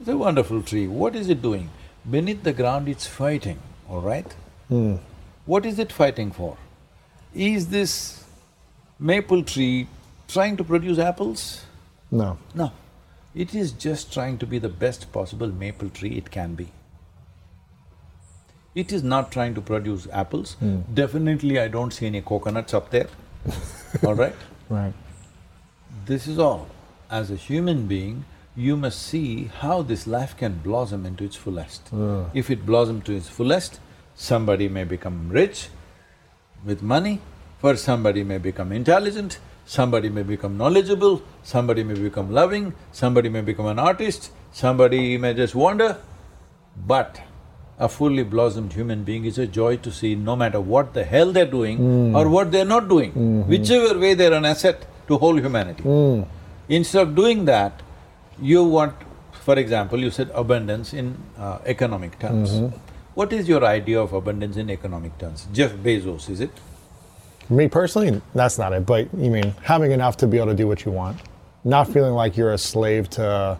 It's a wonderful tree. What is it doing? Beneath the ground, it's fighting, all right? Hmm. What is it fighting for? Is this maple tree trying to produce apples? No. No. It is just trying to be the best possible maple tree it can be. It is not trying to produce apples. Hmm. Definitely, I don't see any coconuts up there, all right? Right. This is all. As a human being, you must see how this life can blossom into its fullest. If it blossoms to its fullest, somebody may become rich with money, for somebody may become intelligent, somebody may become knowledgeable, somebody may become loving, somebody may become an artist, somebody may just wander. But a fully blossomed human being is a joy to see no matter what the hell they're doing hmm. or what they're not doing, hmm. whichever way they're an asset to whole humanity. Hmm. Instead of doing that, you want, for example, you said abundance in uh, economic terms. What is your idea of abundance in economic terms? Jeff Bezos, is it? Me personally, that's not it, but you mean having enough to be able to do what you want, not feeling like you're a slave to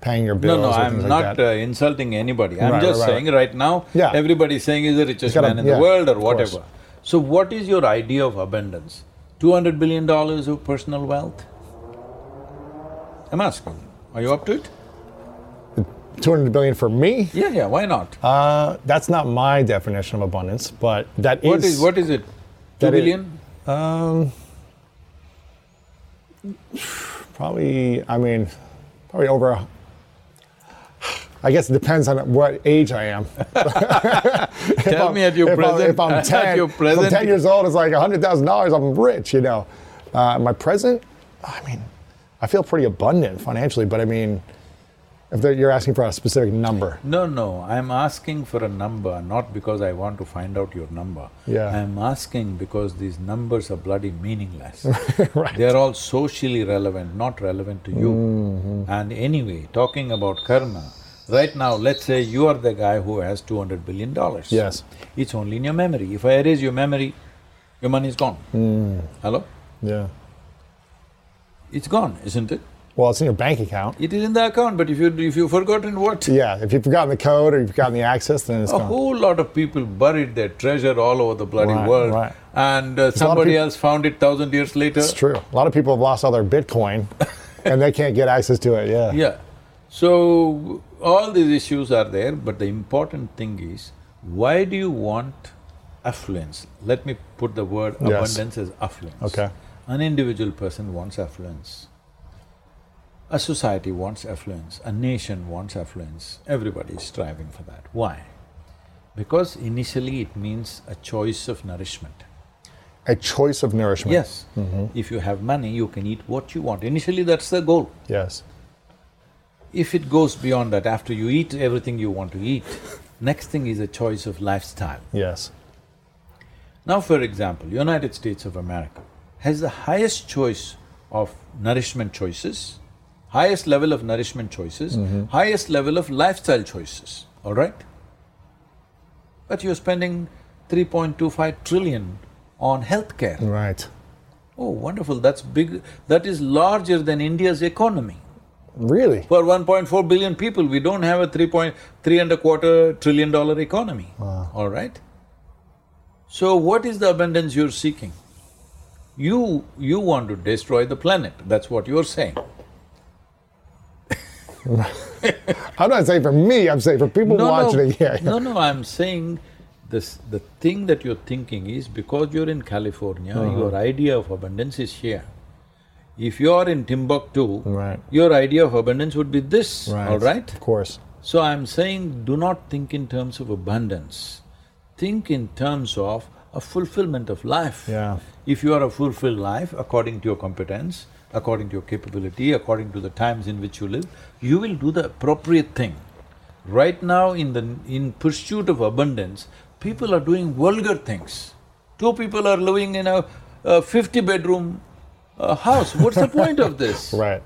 paying your bills No, no, or I'm not like uh, insulting anybody. I'm Right, just right, right. saying right now, Yeah. everybody's saying he's the richest gotta- man in yeah, the world or whatever. So what is your idea of abundance? Two hundred billion dollars of personal wealth? I'm asking, are you up to it? Two hundred billion for me? Yeah, yeah, why not? Uh, that's not my definition of abundance, but that is. What is… what is it? Two is- billion? Um, probably. I mean, probably over. a- I guess it depends on what age I am. Tell I'm- me at your if present… I'm, if I'm at ten, your if I'm ten years old, it's like hundred thousand dollars. I'm rich, you know. Uh, my present, I mean, I feel pretty abundant financially, but I mean, if you're asking for a specific number, No, no, I'm asking for a number, not because I want to find out your number. Yeah. I'm asking because these numbers are bloody meaningless. right? They're all socially relevant, not relevant to you. Mm-hmm. And anyway, talking about karma, right now, let's say you are the guy who has two hundred billion dollars. Yes. It's only in your memory. If I erase your memory, your money is gone. Mm. Hello? Yeah. It's gone, isn't it? Well, it's in your bank account. It is in the account, but if you… if you've forgotten what? Yeah. If you've forgotten the code or you've forgotten the access, then it's A gone. whole lot of people buried their treasure all over the bloody Right, world, right. and uh, somebody peop- else found it thousand years later. It's true. A lot of people have lost all their Bitcoin, and they can't get access to it. Yeah. Yeah. So, all these issues are there, but the important thing is, why do you want affluence? Let me put the word Yes. abundance as affluence. Okay. An individual person wants affluence. A society wants affluence, a nation wants affluence, everybody is striving for that. Why? Because initially it means a choice of nourishment. A choice of nourishment. Yes, mm-hmm. if you have money, you can eat what you want. Initially, that's the goal. Yes. If it goes beyond that, after you eat everything you want to eat, next thing is a choice of lifestyle. Yes. Now, for example, United States of America has the highest choice of nourishment choices, highest level of nourishment choices, mm-hmm. highest level of lifestyle choices, all right? But you're spending 3.25 trillion on healthcare. Right. Oh, wonderful, that's big, that is larger than India's economy. Really? For 1.4 billion people, we don't have a 3.3 and a quarter trillion dollar economy, all right? So what is the abundance you're seeking? You… you want to destroy the planet, that's what you're saying. I'm not saying for me, I'm saying for people No, watching no. Yeah, yeah. No, no, I'm saying this… the thing that you're thinking is because you're in California, Uh-huh. your idea of abundance is here. If you're in Timbuktu, Right. your idea of abundance would be this, Right. all right? Of course. So I'm saying do not think in terms of abundance, think in terms of a fulfillment of life. Yeah. If you are a fulfilled life according to your competence, according to your capability, according to the times in which you live, you will do the appropriate thing. Right now in the… in pursuit of abundance, people are doing vulgar things. Two people are living in a, a fifty-bedroom uh, house, what's the point of this? Right.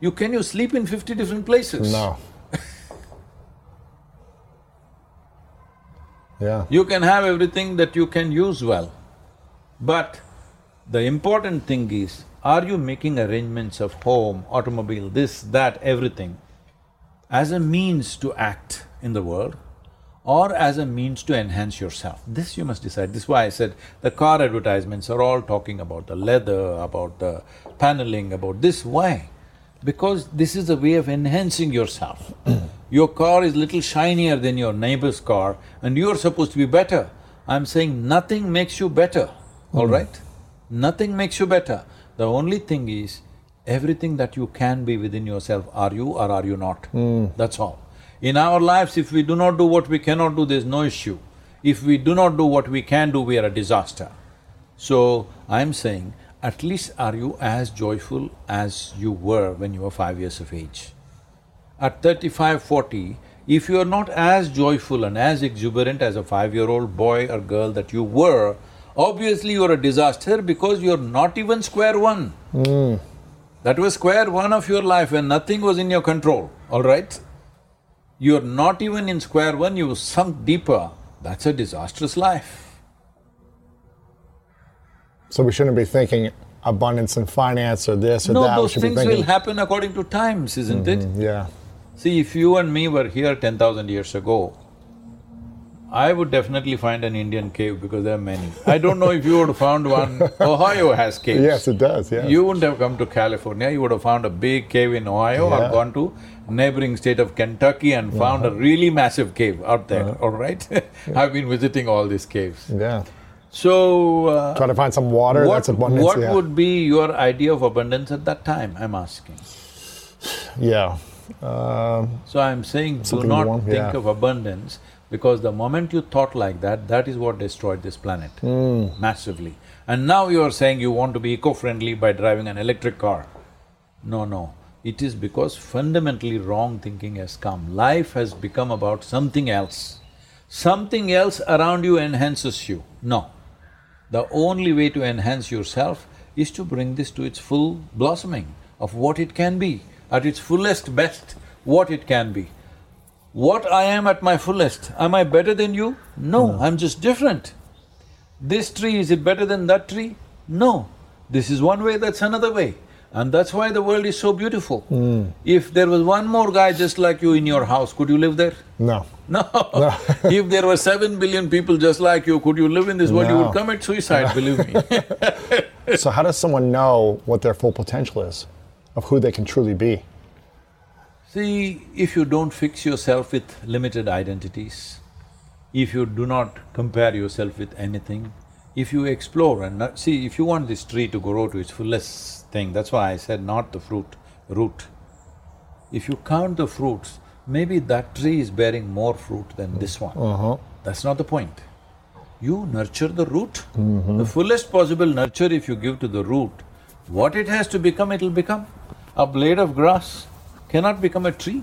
You… can you sleep in fifty different places? No. yeah. You can have everything that you can use well, but the important thing is, are you making arrangements of home, automobile, this, that, everything as a means to act in the world or as a means to enhance yourself? This you must decide. This is why I said the car advertisements are all talking about the leather, about the paneling, about this. Why? Because this is a way of enhancing yourself. your car is little shinier than your neighbor's car and you're supposed to be better. I'm saying nothing makes you better, all right? Nothing makes you better. The only thing is, everything that you can be within yourself, are you or are you not? Hmm. That's all. In our lives, if we do not do what we cannot do, there's no issue. If we do not do what we can do, we are a disaster. So, I'm saying, at least are you as joyful as you were when you were five years of age? At thirty-five, forty, if you are not as joyful and as exuberant as a five-year-old boy or girl that you were, obviously you're a disaster because you're not even square one. Hmm. That was square one of your life when nothing was in your control, all right? You're not even in square one, you sunk deeper, that's a disastrous life. So we shouldn't be thinking abundance and finance or this or No, that. we those things will happen according to times, isn't it? Mm-hmm, yeah. See, if you and me were here ten thousand years ago, I would definitely find an Indian cave because there are many. I don't know if you would have found one, Ohio has caves. Yes, it does, yes. You wouldn't have come to California, you would have found a big cave in Ohio Yeah. or gone to neighboring state of Kentucky and found a really massive cave out there, all right? I've been visiting all these caves. Yeah. So, uh, Try to find some water, what, that's abundance, what yeah. would be your idea of abundance at that time, I'm asking? Yeah. Um, So I'm saying do not warm, think yeah. of abundance because the moment you thought like that, that is what destroyed this planet Hmm. massively. And now you are saying you want to be eco-friendly by driving an electric car. No, no, it is because fundamentally wrong thinking has come. Life has become about something else. Something else around you enhances you. No. The only way to enhance yourself is to bring this to its full blossoming of what it can be, at its fullest best, what it can be. What I am at my fullest, am I better than you? No, I'm just different. This tree, is it better than that tree? No. This is one way, that's another way. And that's why the world is so beautiful. Hmm. If there was one more guy just like you in your house, could you live there? no. No. if there were seven billion people just like you, could you live in this world? You would commit suicide, believe me. So how does someone know what their full potential is of who they can truly be? See, if you don't fix yourself with limited identities, if you do not compare yourself with anything, if you explore and not, see, if you want this tree to grow to its fullest thing, that's why I said not the fruit, root. If you count the fruits, maybe that tree is bearing more fruit than this one. Uh-huh. That's not the point. You nurture the root. Mm-hmm. The fullest possible nurture if you give to the root, what it has to become, it'll become. A blade of grass cannot become a tree.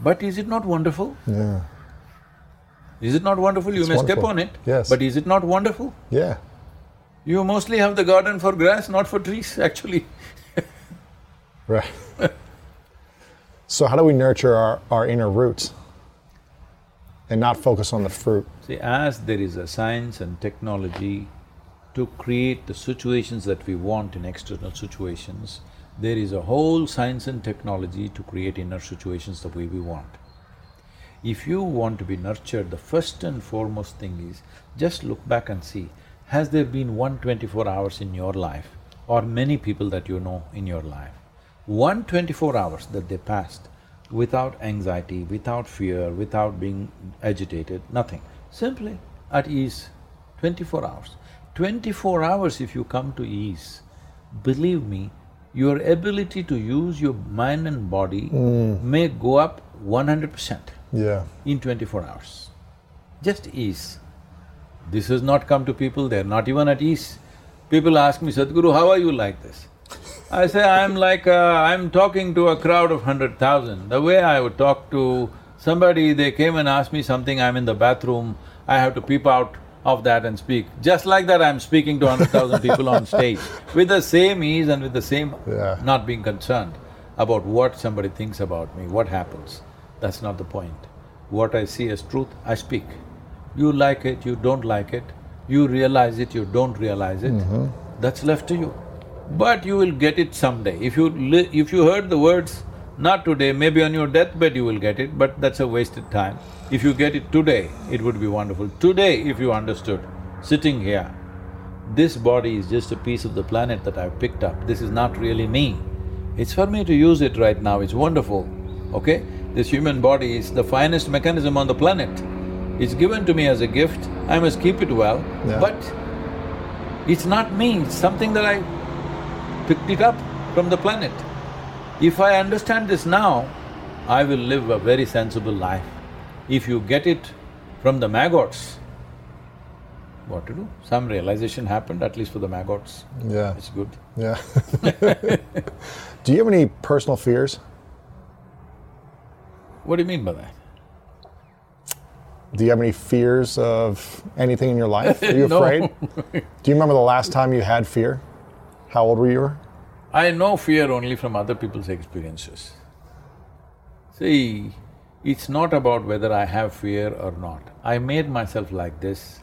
But is it not wonderful? Yeah. Is it not wonderful? You It's may step on it. Yes. But is it not wonderful? Yeah. You mostly have the garden for grass, not for trees, actually. Right. so how do we nurture our, our inner roots and not focus on the fruit? See, as there is a science and technology to create the situations that we want in external situations, there is a whole science and technology to create inner situations the way we want. If you want to be nurtured, the first and foremost thing is just look back and see, has there been one 24 hours in your life or many people that you know in your life, one 24 hours that they passed without anxiety, without fear, without being agitated, nothing, simply at ease, twenty-four hours. Twenty-four hours if you come to ease, believe me, your ability to use your mind and body may go up one hundred percent Yeah. in twenty-four hours. Just ease. This has not come to people, they're not even at ease. People ask me, Sadhguru, how are you like this? I say, I'm like, uh, I'm talking to a crowd of hundred thousand. The way I would talk to somebody, they came and asked me something, I'm in the bathroom, I have to peep out of that and speak. Just like that, I'm speaking to hundred thousand people on stage with the same ease and with the same Yeah. not being concerned about what somebody thinks about me, what happens. That's not the point. What I see as truth, I speak. You like it, you don't like it, you realize it, you don't realize it, mm-hmm. that's left to you. But you will get it someday. If you li- if you heard the words, not today, maybe on your deathbed you will get it, but that's a wasted time. If you get it today, it would be wonderful. Today, if you understood, sitting here, this body is just a piece of the planet that I've picked up, this is not really me. It's for me to use it right now, it's wonderful, okay? This human body is the finest mechanism on the planet. It's given to me as a gift, I must keep it well, Yeah. but it's not me, it's something that I picked it up from the planet. If I understand this now, I will live a very sensible life. If you get it from the maggots, what to do? Some realization happened, at least for the maggots. Yeah. It's good. Yeah. Do you have any personal fears? What do you mean by that? Do you have any fears of anything in your life? Are you No. afraid? Do you remember the last time you had fear? How old were you? I know fear only from other people's experiences. See, it's not about whether I have fear or not. I made myself like this.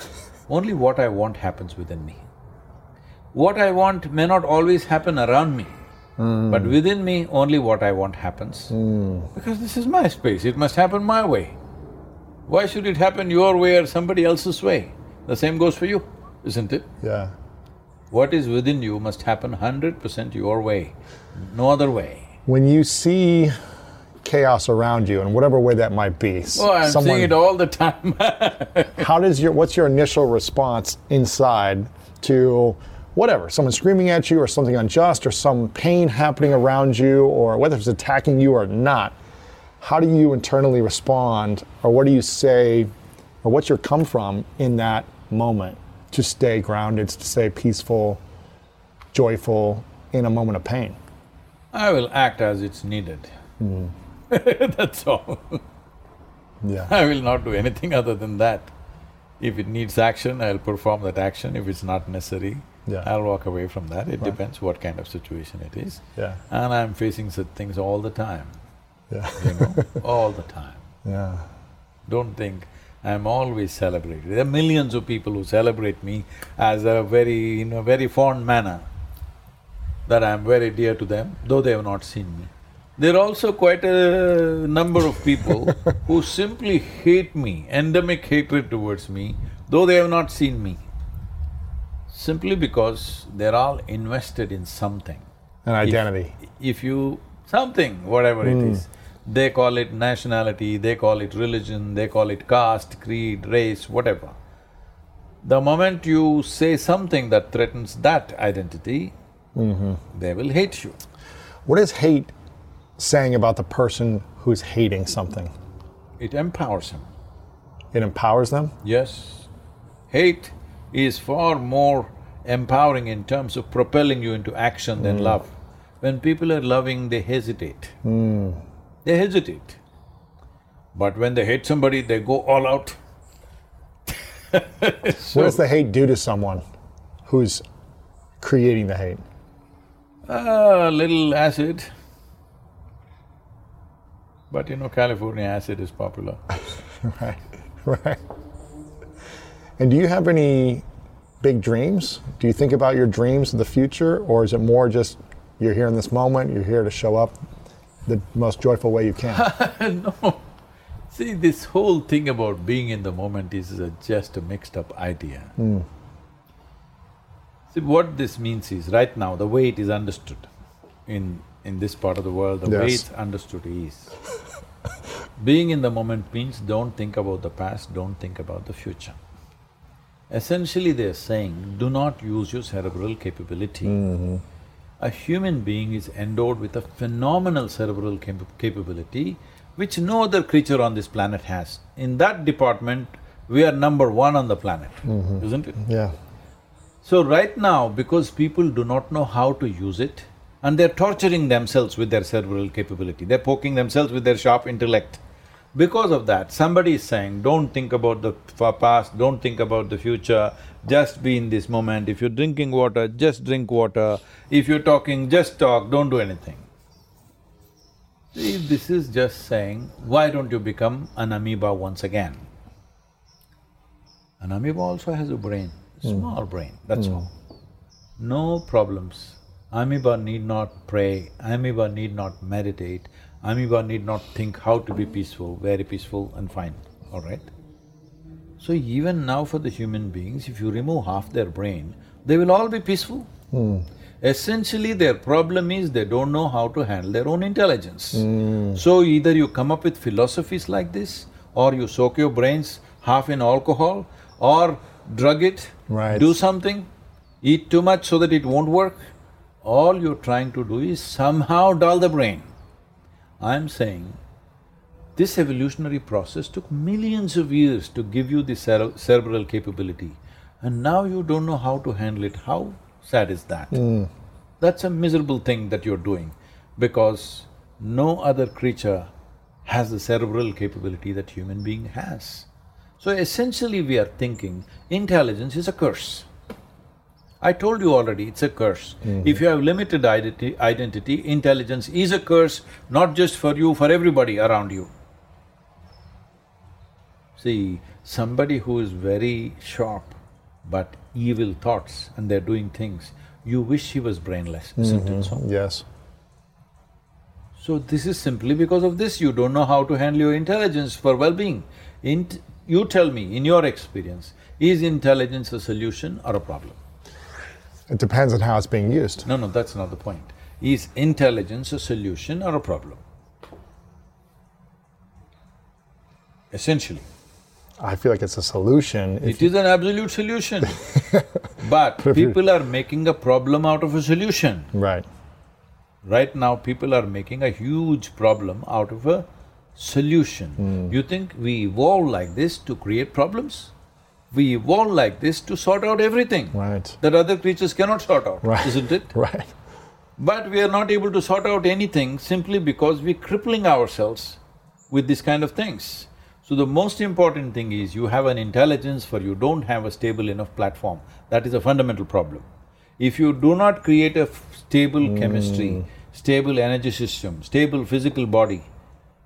Only what I want happens within me. What I want may not always happen around me, hmm. but within me, only what I want happens. Hmm. Because this is my space, it must happen my way. Why should it happen your way or somebody else's way? The same goes for you, isn't it? Yeah. What is within you must happen hundred percent your way, no other way. When you see chaos around you in whatever way that might be, s- Oh, I'm someone, seeing it all the time. How does your what's your initial response inside to whatever? Someone screaming at you or something unjust or some pain happening around you or whether it's attacking you or not how do you internally respond or what do you say or what's your come from in that moment to stay grounded to stay peaceful joyful in a moment of pain I will act as it's needed. Mm. That's all. yeah I will not do anything other than that. If it needs action, I'll perform that action. If it's not necessary, Yeah. I'll walk away from that. It depends what kind of situation it is. yeah And I'm facing such things all the time, yeah you know, all the time. yeah Don't think I'm always celebrated. There are millions of people who celebrate me as a very… in a very fond manner, that I'm very dear to them, though they have not seen me. There are also quite a number of people who simply hate me, endemic hatred towards me, though they have not seen me. Simply because they're all invested in something. an identity If you… something, whatever it hmm. is, they call it nationality, they call it religion, they call it caste, creed, race, whatever. The moment you say something that threatens that identity, mm-hmm. they will hate you. what is hate saying about the person who's hating something It empowers him. it empowers them Yes, hate is far more empowering in terms of propelling you into action than mm. love. When people are loving, they hesitate. Mm. They hesitate. But when they hate somebody, they go all out. What does the hate do to someone who's creating the hate? A little acid. But you know, California acid is popular. Right, right. And do you have any big dreams? Do you think about your dreams of the future, or is it more just you're here in this moment, you're here to show up the most joyful way you can? no. See, this whole thing about being in the moment is a, just a mixed up idea. Hmm. See, what this means is, right now, the way it is understood in, in this part of the world, the way it's understood is, being in the moment means don't think about the past, don't think about the future. Essentially, they're saying, do not use your cerebral capability. Mm-hmm. A human being is endowed with a phenomenal cerebral cap- capability which no other creature on this planet has. In that department, we are number one on the planet, mm-hmm. isn't it? Yeah. So right now, because people do not know how to use it, and they're torturing themselves with their cerebral capability, they're poking themselves with their sharp intellect. Because of that, somebody is saying, don't think about the past, don't think about the future, just be in this moment. If you're drinking water, just drink water. If you're talking, just talk, don't do anything. See, this is just saying, why don't you become an amoeba once again? An amoeba also has a brain, hmm. small brain, that's hmm. all. No problems. Amoeba need not pray, amoeba need not meditate, amoeba need not think how to be peaceful, very peaceful and fine, all right? So even now for the human beings, if you remove half their brain, they will all be peaceful. Hmm. Essentially, their problem is they don't know how to handle their own intelligence. Hmm. So either you come up with philosophies like this, or you soak your brains half in alcohol, or drug it, Right. do something, eat too much so that it won't work. All you're trying to do is somehow dull the brain. I'm saying, this evolutionary process took millions of years to give you the cere- cerebral capability, and now you don't know how to handle it. How sad is that? Hmm. That's a miserable thing that you're doing, because no other creature has the cerebral capability that human being has. So essentially we are thinking intelligence is a curse. I told you already, it's a curse. Mm-hmm. If you have limited identity, identity, intelligence is a curse, not just for you, for everybody around you. See, somebody who is very sharp but evil thoughts and they're doing things, you wish he was brainless, isn't it mm-hmm. so? Yes. So this is simply because of this, you don't know how to handle your intelligence for well-being. Int- you tell me, in your experience, is intelligence a solution or a problem? It depends on how it's being used. No, no, that's not the point. Is intelligence a solution or a problem? Essentially, I feel like it's a solution. It is an absolute solution. but people are making a problem out of a solution. right. Right now, people are making a huge problem out of a solution. Hmm. You think we evolved like this to create problems? We evolved like this to sort out everything Right. that other creatures cannot sort out, Right. isn't it? Right. But we are not able to sort out anything simply because we're crippling ourselves with these kind of things. So the most important thing is you have an intelligence for you don't have a stable enough platform. That is a fundamental problem. If you do not create a f- stable hmm. chemistry, stable energy system, stable physical body,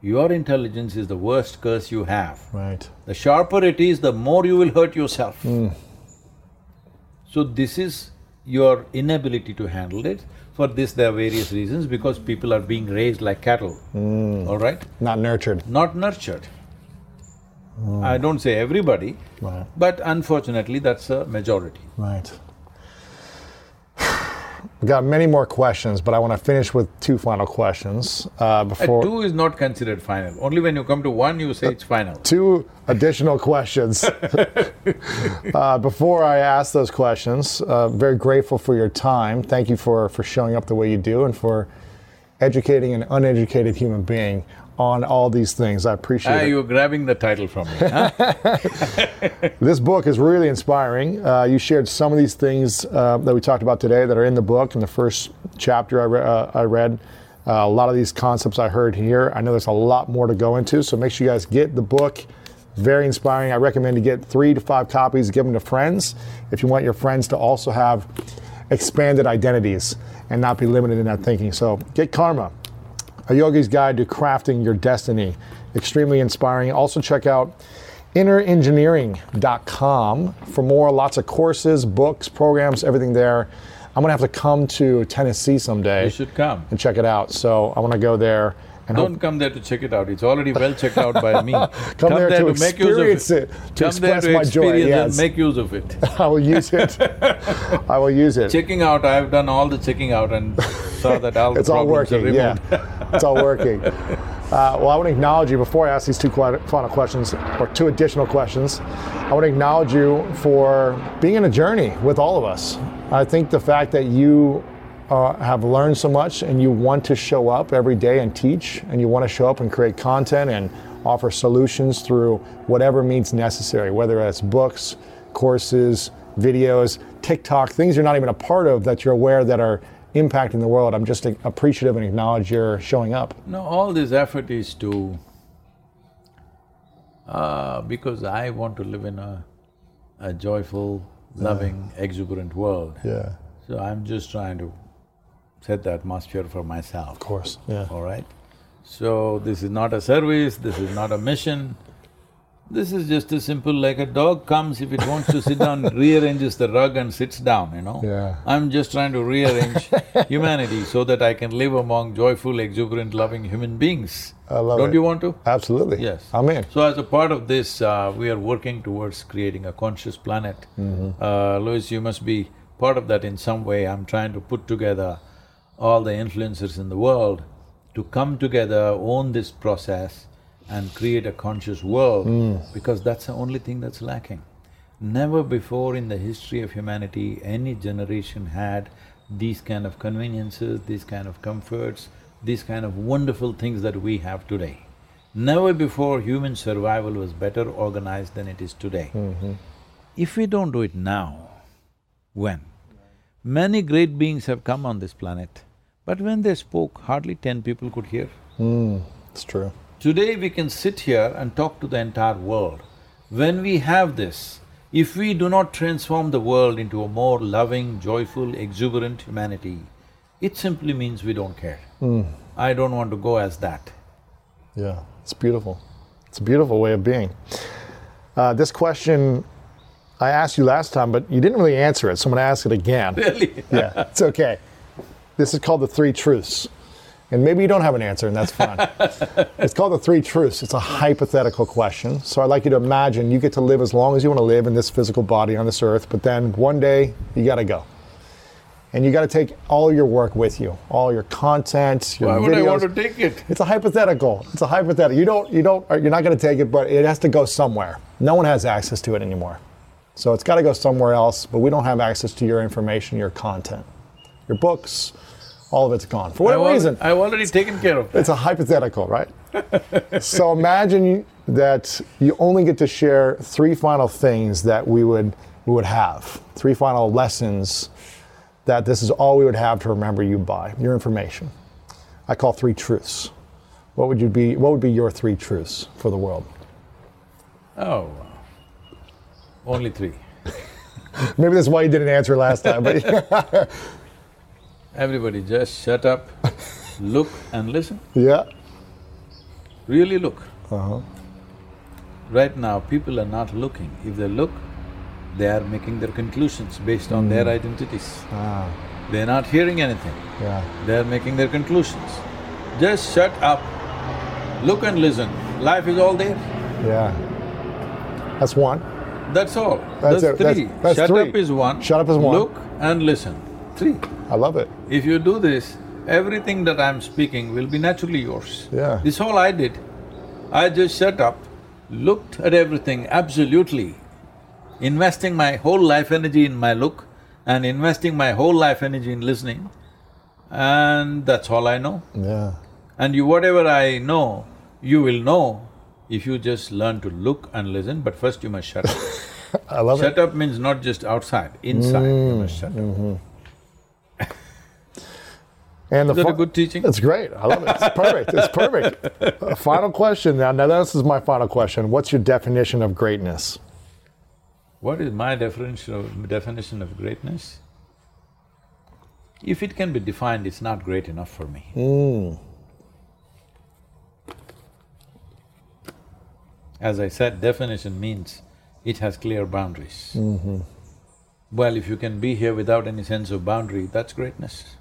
your intelligence is the worst curse you have. Right. The sharper it is, the more you will hurt yourself. Hmm. So this is your inability to handle it. For this, there are various reasons, because people are being raised like cattle, hmm. all right? Not nurtured. Not nurtured. I don't say everybody, Right. but unfortunately, that's a majority. Right. We've got many more questions, but I want to finish with two final questions uh, Uh, before two is not considered final. Only when you come to one, you say it's final. two additional questions. uh, before I ask those questions, uh, very grateful for your time. Thank you for, for showing up the way you do and for educating an uneducated human being on all these things. I appreciate Ah, it. you're grabbing the title from me, huh? This book is really inspiring. Uh, you shared some of these things uh, that we talked about today that are in the book. In the first chapter I, re- uh, I read, uh, a lot of these concepts I heard here. I know there's a lot more to go into, so make sure you guys get the book. Very inspiring. I recommend you get three to five copies, give them to friends. If you want your friends to also have expanded identities and not be limited in that thinking. So get Karma, a yogi's guide to crafting your destiny. Extremely inspiring. Also, check out innerengineering.com for more. Lots of courses, books, programs, everything there. I'm gonna have to come to Tennessee someday You should come. and check it out. So I want to go there And Don't come there to check it out. It's already well checked out by me. Come there to make use of experience it, to come there to my joy, experience yes. and make use of it. I will use it. I will use it. checking out, I've done all the checking out and saw that all the It's all problems are working. Yeah, it's all working. Uh, well, I want to acknowledge you before I ask these two final questions or two additional questions. I want to acknowledge you for being in a journey with all of us. I think the fact that you uh, have learned so much and you want to show up every day and teach, and you want to show up and create content and offer solutions through whatever means necessary, whether that's books, courses, videos, TikTok, things you're not even a part of that you're aware that are impacting the world. I'm just appreciative and acknowledge your showing up. No, all this effort is to, uh, because I want to live in a, a joyful, loving, exuberant world. Yeah. So I'm just trying to set the atmosphere for myself. Of course. Yeah. All right? So this is not a service, this is not a mission. This is just a simple, like a dog comes, if it wants to sit down, rearranges the rug and sits down, you know? Yeah. I'm just trying to rearrange humanity so that I can live among joyful, exuberant, loving human beings. I love Don't it. you want to? Absolutely. Yes. I'm in. So as a part of this, uh, we are working towards creating a conscious planet. Uh, Lewis, you must be part of that in some way. I'm trying to put together all the influencers in the world to come together, own this process and create a conscious world because that's the only thing that's lacking. Never before in the history of humanity, any generation had these kind of conveniences, these kind of comforts, these kind of wonderful things that we have today. Never before human survival was better organized than it is today. Mm-hmm. If we don't do it now, when? Many great beings have come on this planet, but when they spoke, hardly ten people could hear. Hmm, it's true. Today we can sit here and talk to the entire world. When we have this, if we do not transform the world into a more loving, joyful, exuberant humanity, it simply means we don't care. I don't want to go as that. Yeah. It's beautiful. It's a beautiful way of being. Uh, this question I asked you last time, but you didn't really answer it, so I'm going to ask it again. Really? yeah, it's okay. This is called the three truths. And maybe you don't have an answer, and that's fine. it's called the three truths. It's a hypothetical question. So I'd like you to imagine you get to live as long as you want to live in this physical body on this earth, but then one day you got to go. And you got to take all your work with you, all your content, your Why would I want to take it? It's a hypothetical. It's a hypothetical. You don't, you don't, uh, you're not going to take it, but it has to go somewhere. No one has access to it anymore. So it's got to go somewhere else, but we don't have access to your information, your content, your books, all of it's gone. For whatever I've reason, I've already taken care of that. it's a hypothetical, right? so imagine that you only get to share three final things that we would, we would have, three final lessons that this is all we would have to remember you by, your information. I call three truths. What would you be? What would be your three truths for the world? Oh, only three. Maybe that's why you didn't answer last time. But Everybody just shut up, look and listen. yeah, Really look. Uh-huh. Right now, people are not looking. If they look, they are making their conclusions based on their identities. ah, They're not hearing anything. yeah, They are making their conclusions. Just shut up, look and listen. Life is all there. yeah. That's one. That's all. That's That's, it. That's- three. that's Shut three. up is one. Shut up is one. Look and listen. Three. I love it. If you do this, everything that I'm speaking will be naturally yours. Yeah. This all I did. I just shut up, looked at everything absolutely, investing my whole life energy in my look and investing my whole life energy in listening, and that's all I know. Yeah, And you, whatever I know, you will know if you just learn to look and listen, but first you must shut up. I love shut it. up means not just outside, inside you must shut up. Mm-hmm. And the Is that a good teaching? It's great. I love it. It's perfect. It's perfect. Uh, final question now. Now this is my final question. What's your definition of greatness? What is my definition of, definition of greatness? If it can be defined, it's not great enough for me. As I said, definition means it has clear boundaries. Well, if you can be here without any sense of boundary, that's greatness.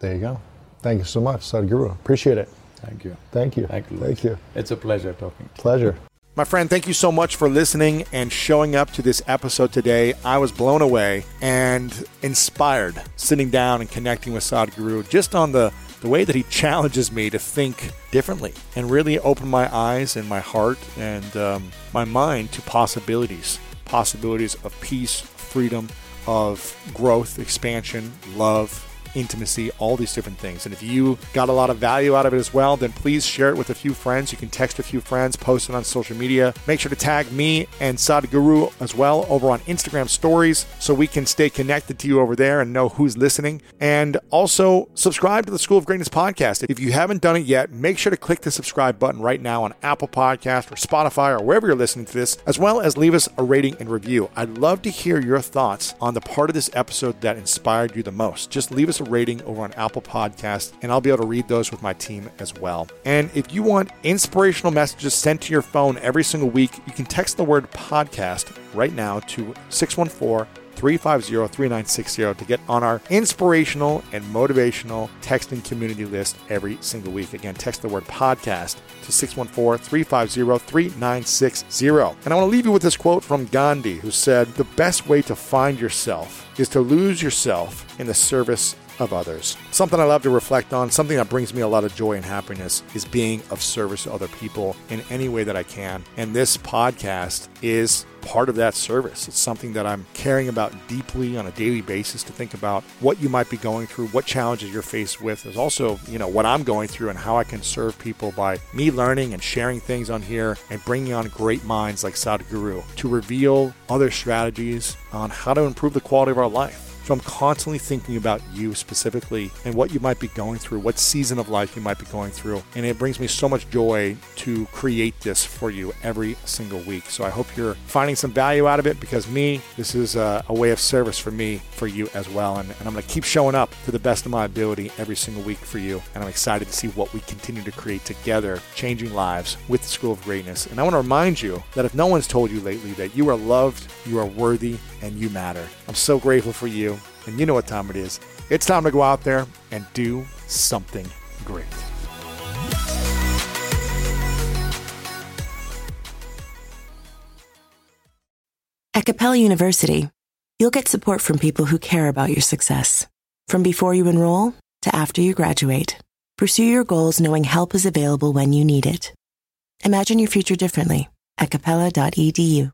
There you go. Thank you so much, Sadhguru. Appreciate it. Thank you. Thank you. Thank you. Thank you. It's a pleasure talking to you. Pleasure. My friend, thank you so much for listening and showing up to this episode today. I was blown away and inspired sitting down and connecting with Sadhguru just on the, the way that he challenges me to think differently and really open my eyes and my heart and um, my mind to possibilities possibilities of peace, freedom, of growth, expansion, love, intimacy, all these different things. And if you got a lot of value out of it as well, then please share it with a few friends. You can text a few friends, post it on social media. Make sure to tag me and Sadhguru as well over on Instagram stories so we can stay connected to you over there and know who's listening. And also subscribe to the School of Greatness podcast. If you haven't done it yet, make sure to click the subscribe button right now on Apple Podcast or Spotify or wherever you're listening to this, as well as leave us a rating and review. I'd love to hear your thoughts on the part of this episode that inspired you the most. Just leave a rating over on Apple Podcast, and I'll be able to read those with my team as well. And if you want inspirational messages sent to your phone every single week, you can text the word podcast right now to 614 350 3960 to get on our inspirational and motivational texting community list every single week. Again, text the word podcast to 614 350 3960. And I want to leave you with this quote from Gandhi, who said, The best way to find yourself is to lose yourself in the service of others. Something I love to reflect on, something that brings me a lot of joy and happiness is being of service to other people in any way that I can. And this podcast is part of that service. It's something that I'm caring about deeply on a daily basis to think about what you might be going through, what challenges you're faced with. There's also, you know, what I'm going through and how I can serve people by me learning and sharing things on here and bringing on great minds like Sadhguru to reveal other strategies on how to improve the quality of our life. So I'm constantly thinking about you specifically and what you might be going through, what season of life you might be going through. And it brings me so much joy to create this for you every single week. So I hope you're finding some value out of it because me, this is a, a way of service for me, for you as well. And, and I'm going to keep showing up to the best of my ability every single week for you. And I'm excited to see what we continue to create together, changing lives with the School of Greatness. And I want to remind you that if no one's told you lately that you are loved, you are worthy, and you matter, I'm so grateful for you. And you know what time it is. It's time to go out there and do something great. At Capella University, you'll get support from people who care about your success. From before you enroll to after you graduate, pursue your goals knowing help is available when you need it. Imagine your future differently at capella.edu.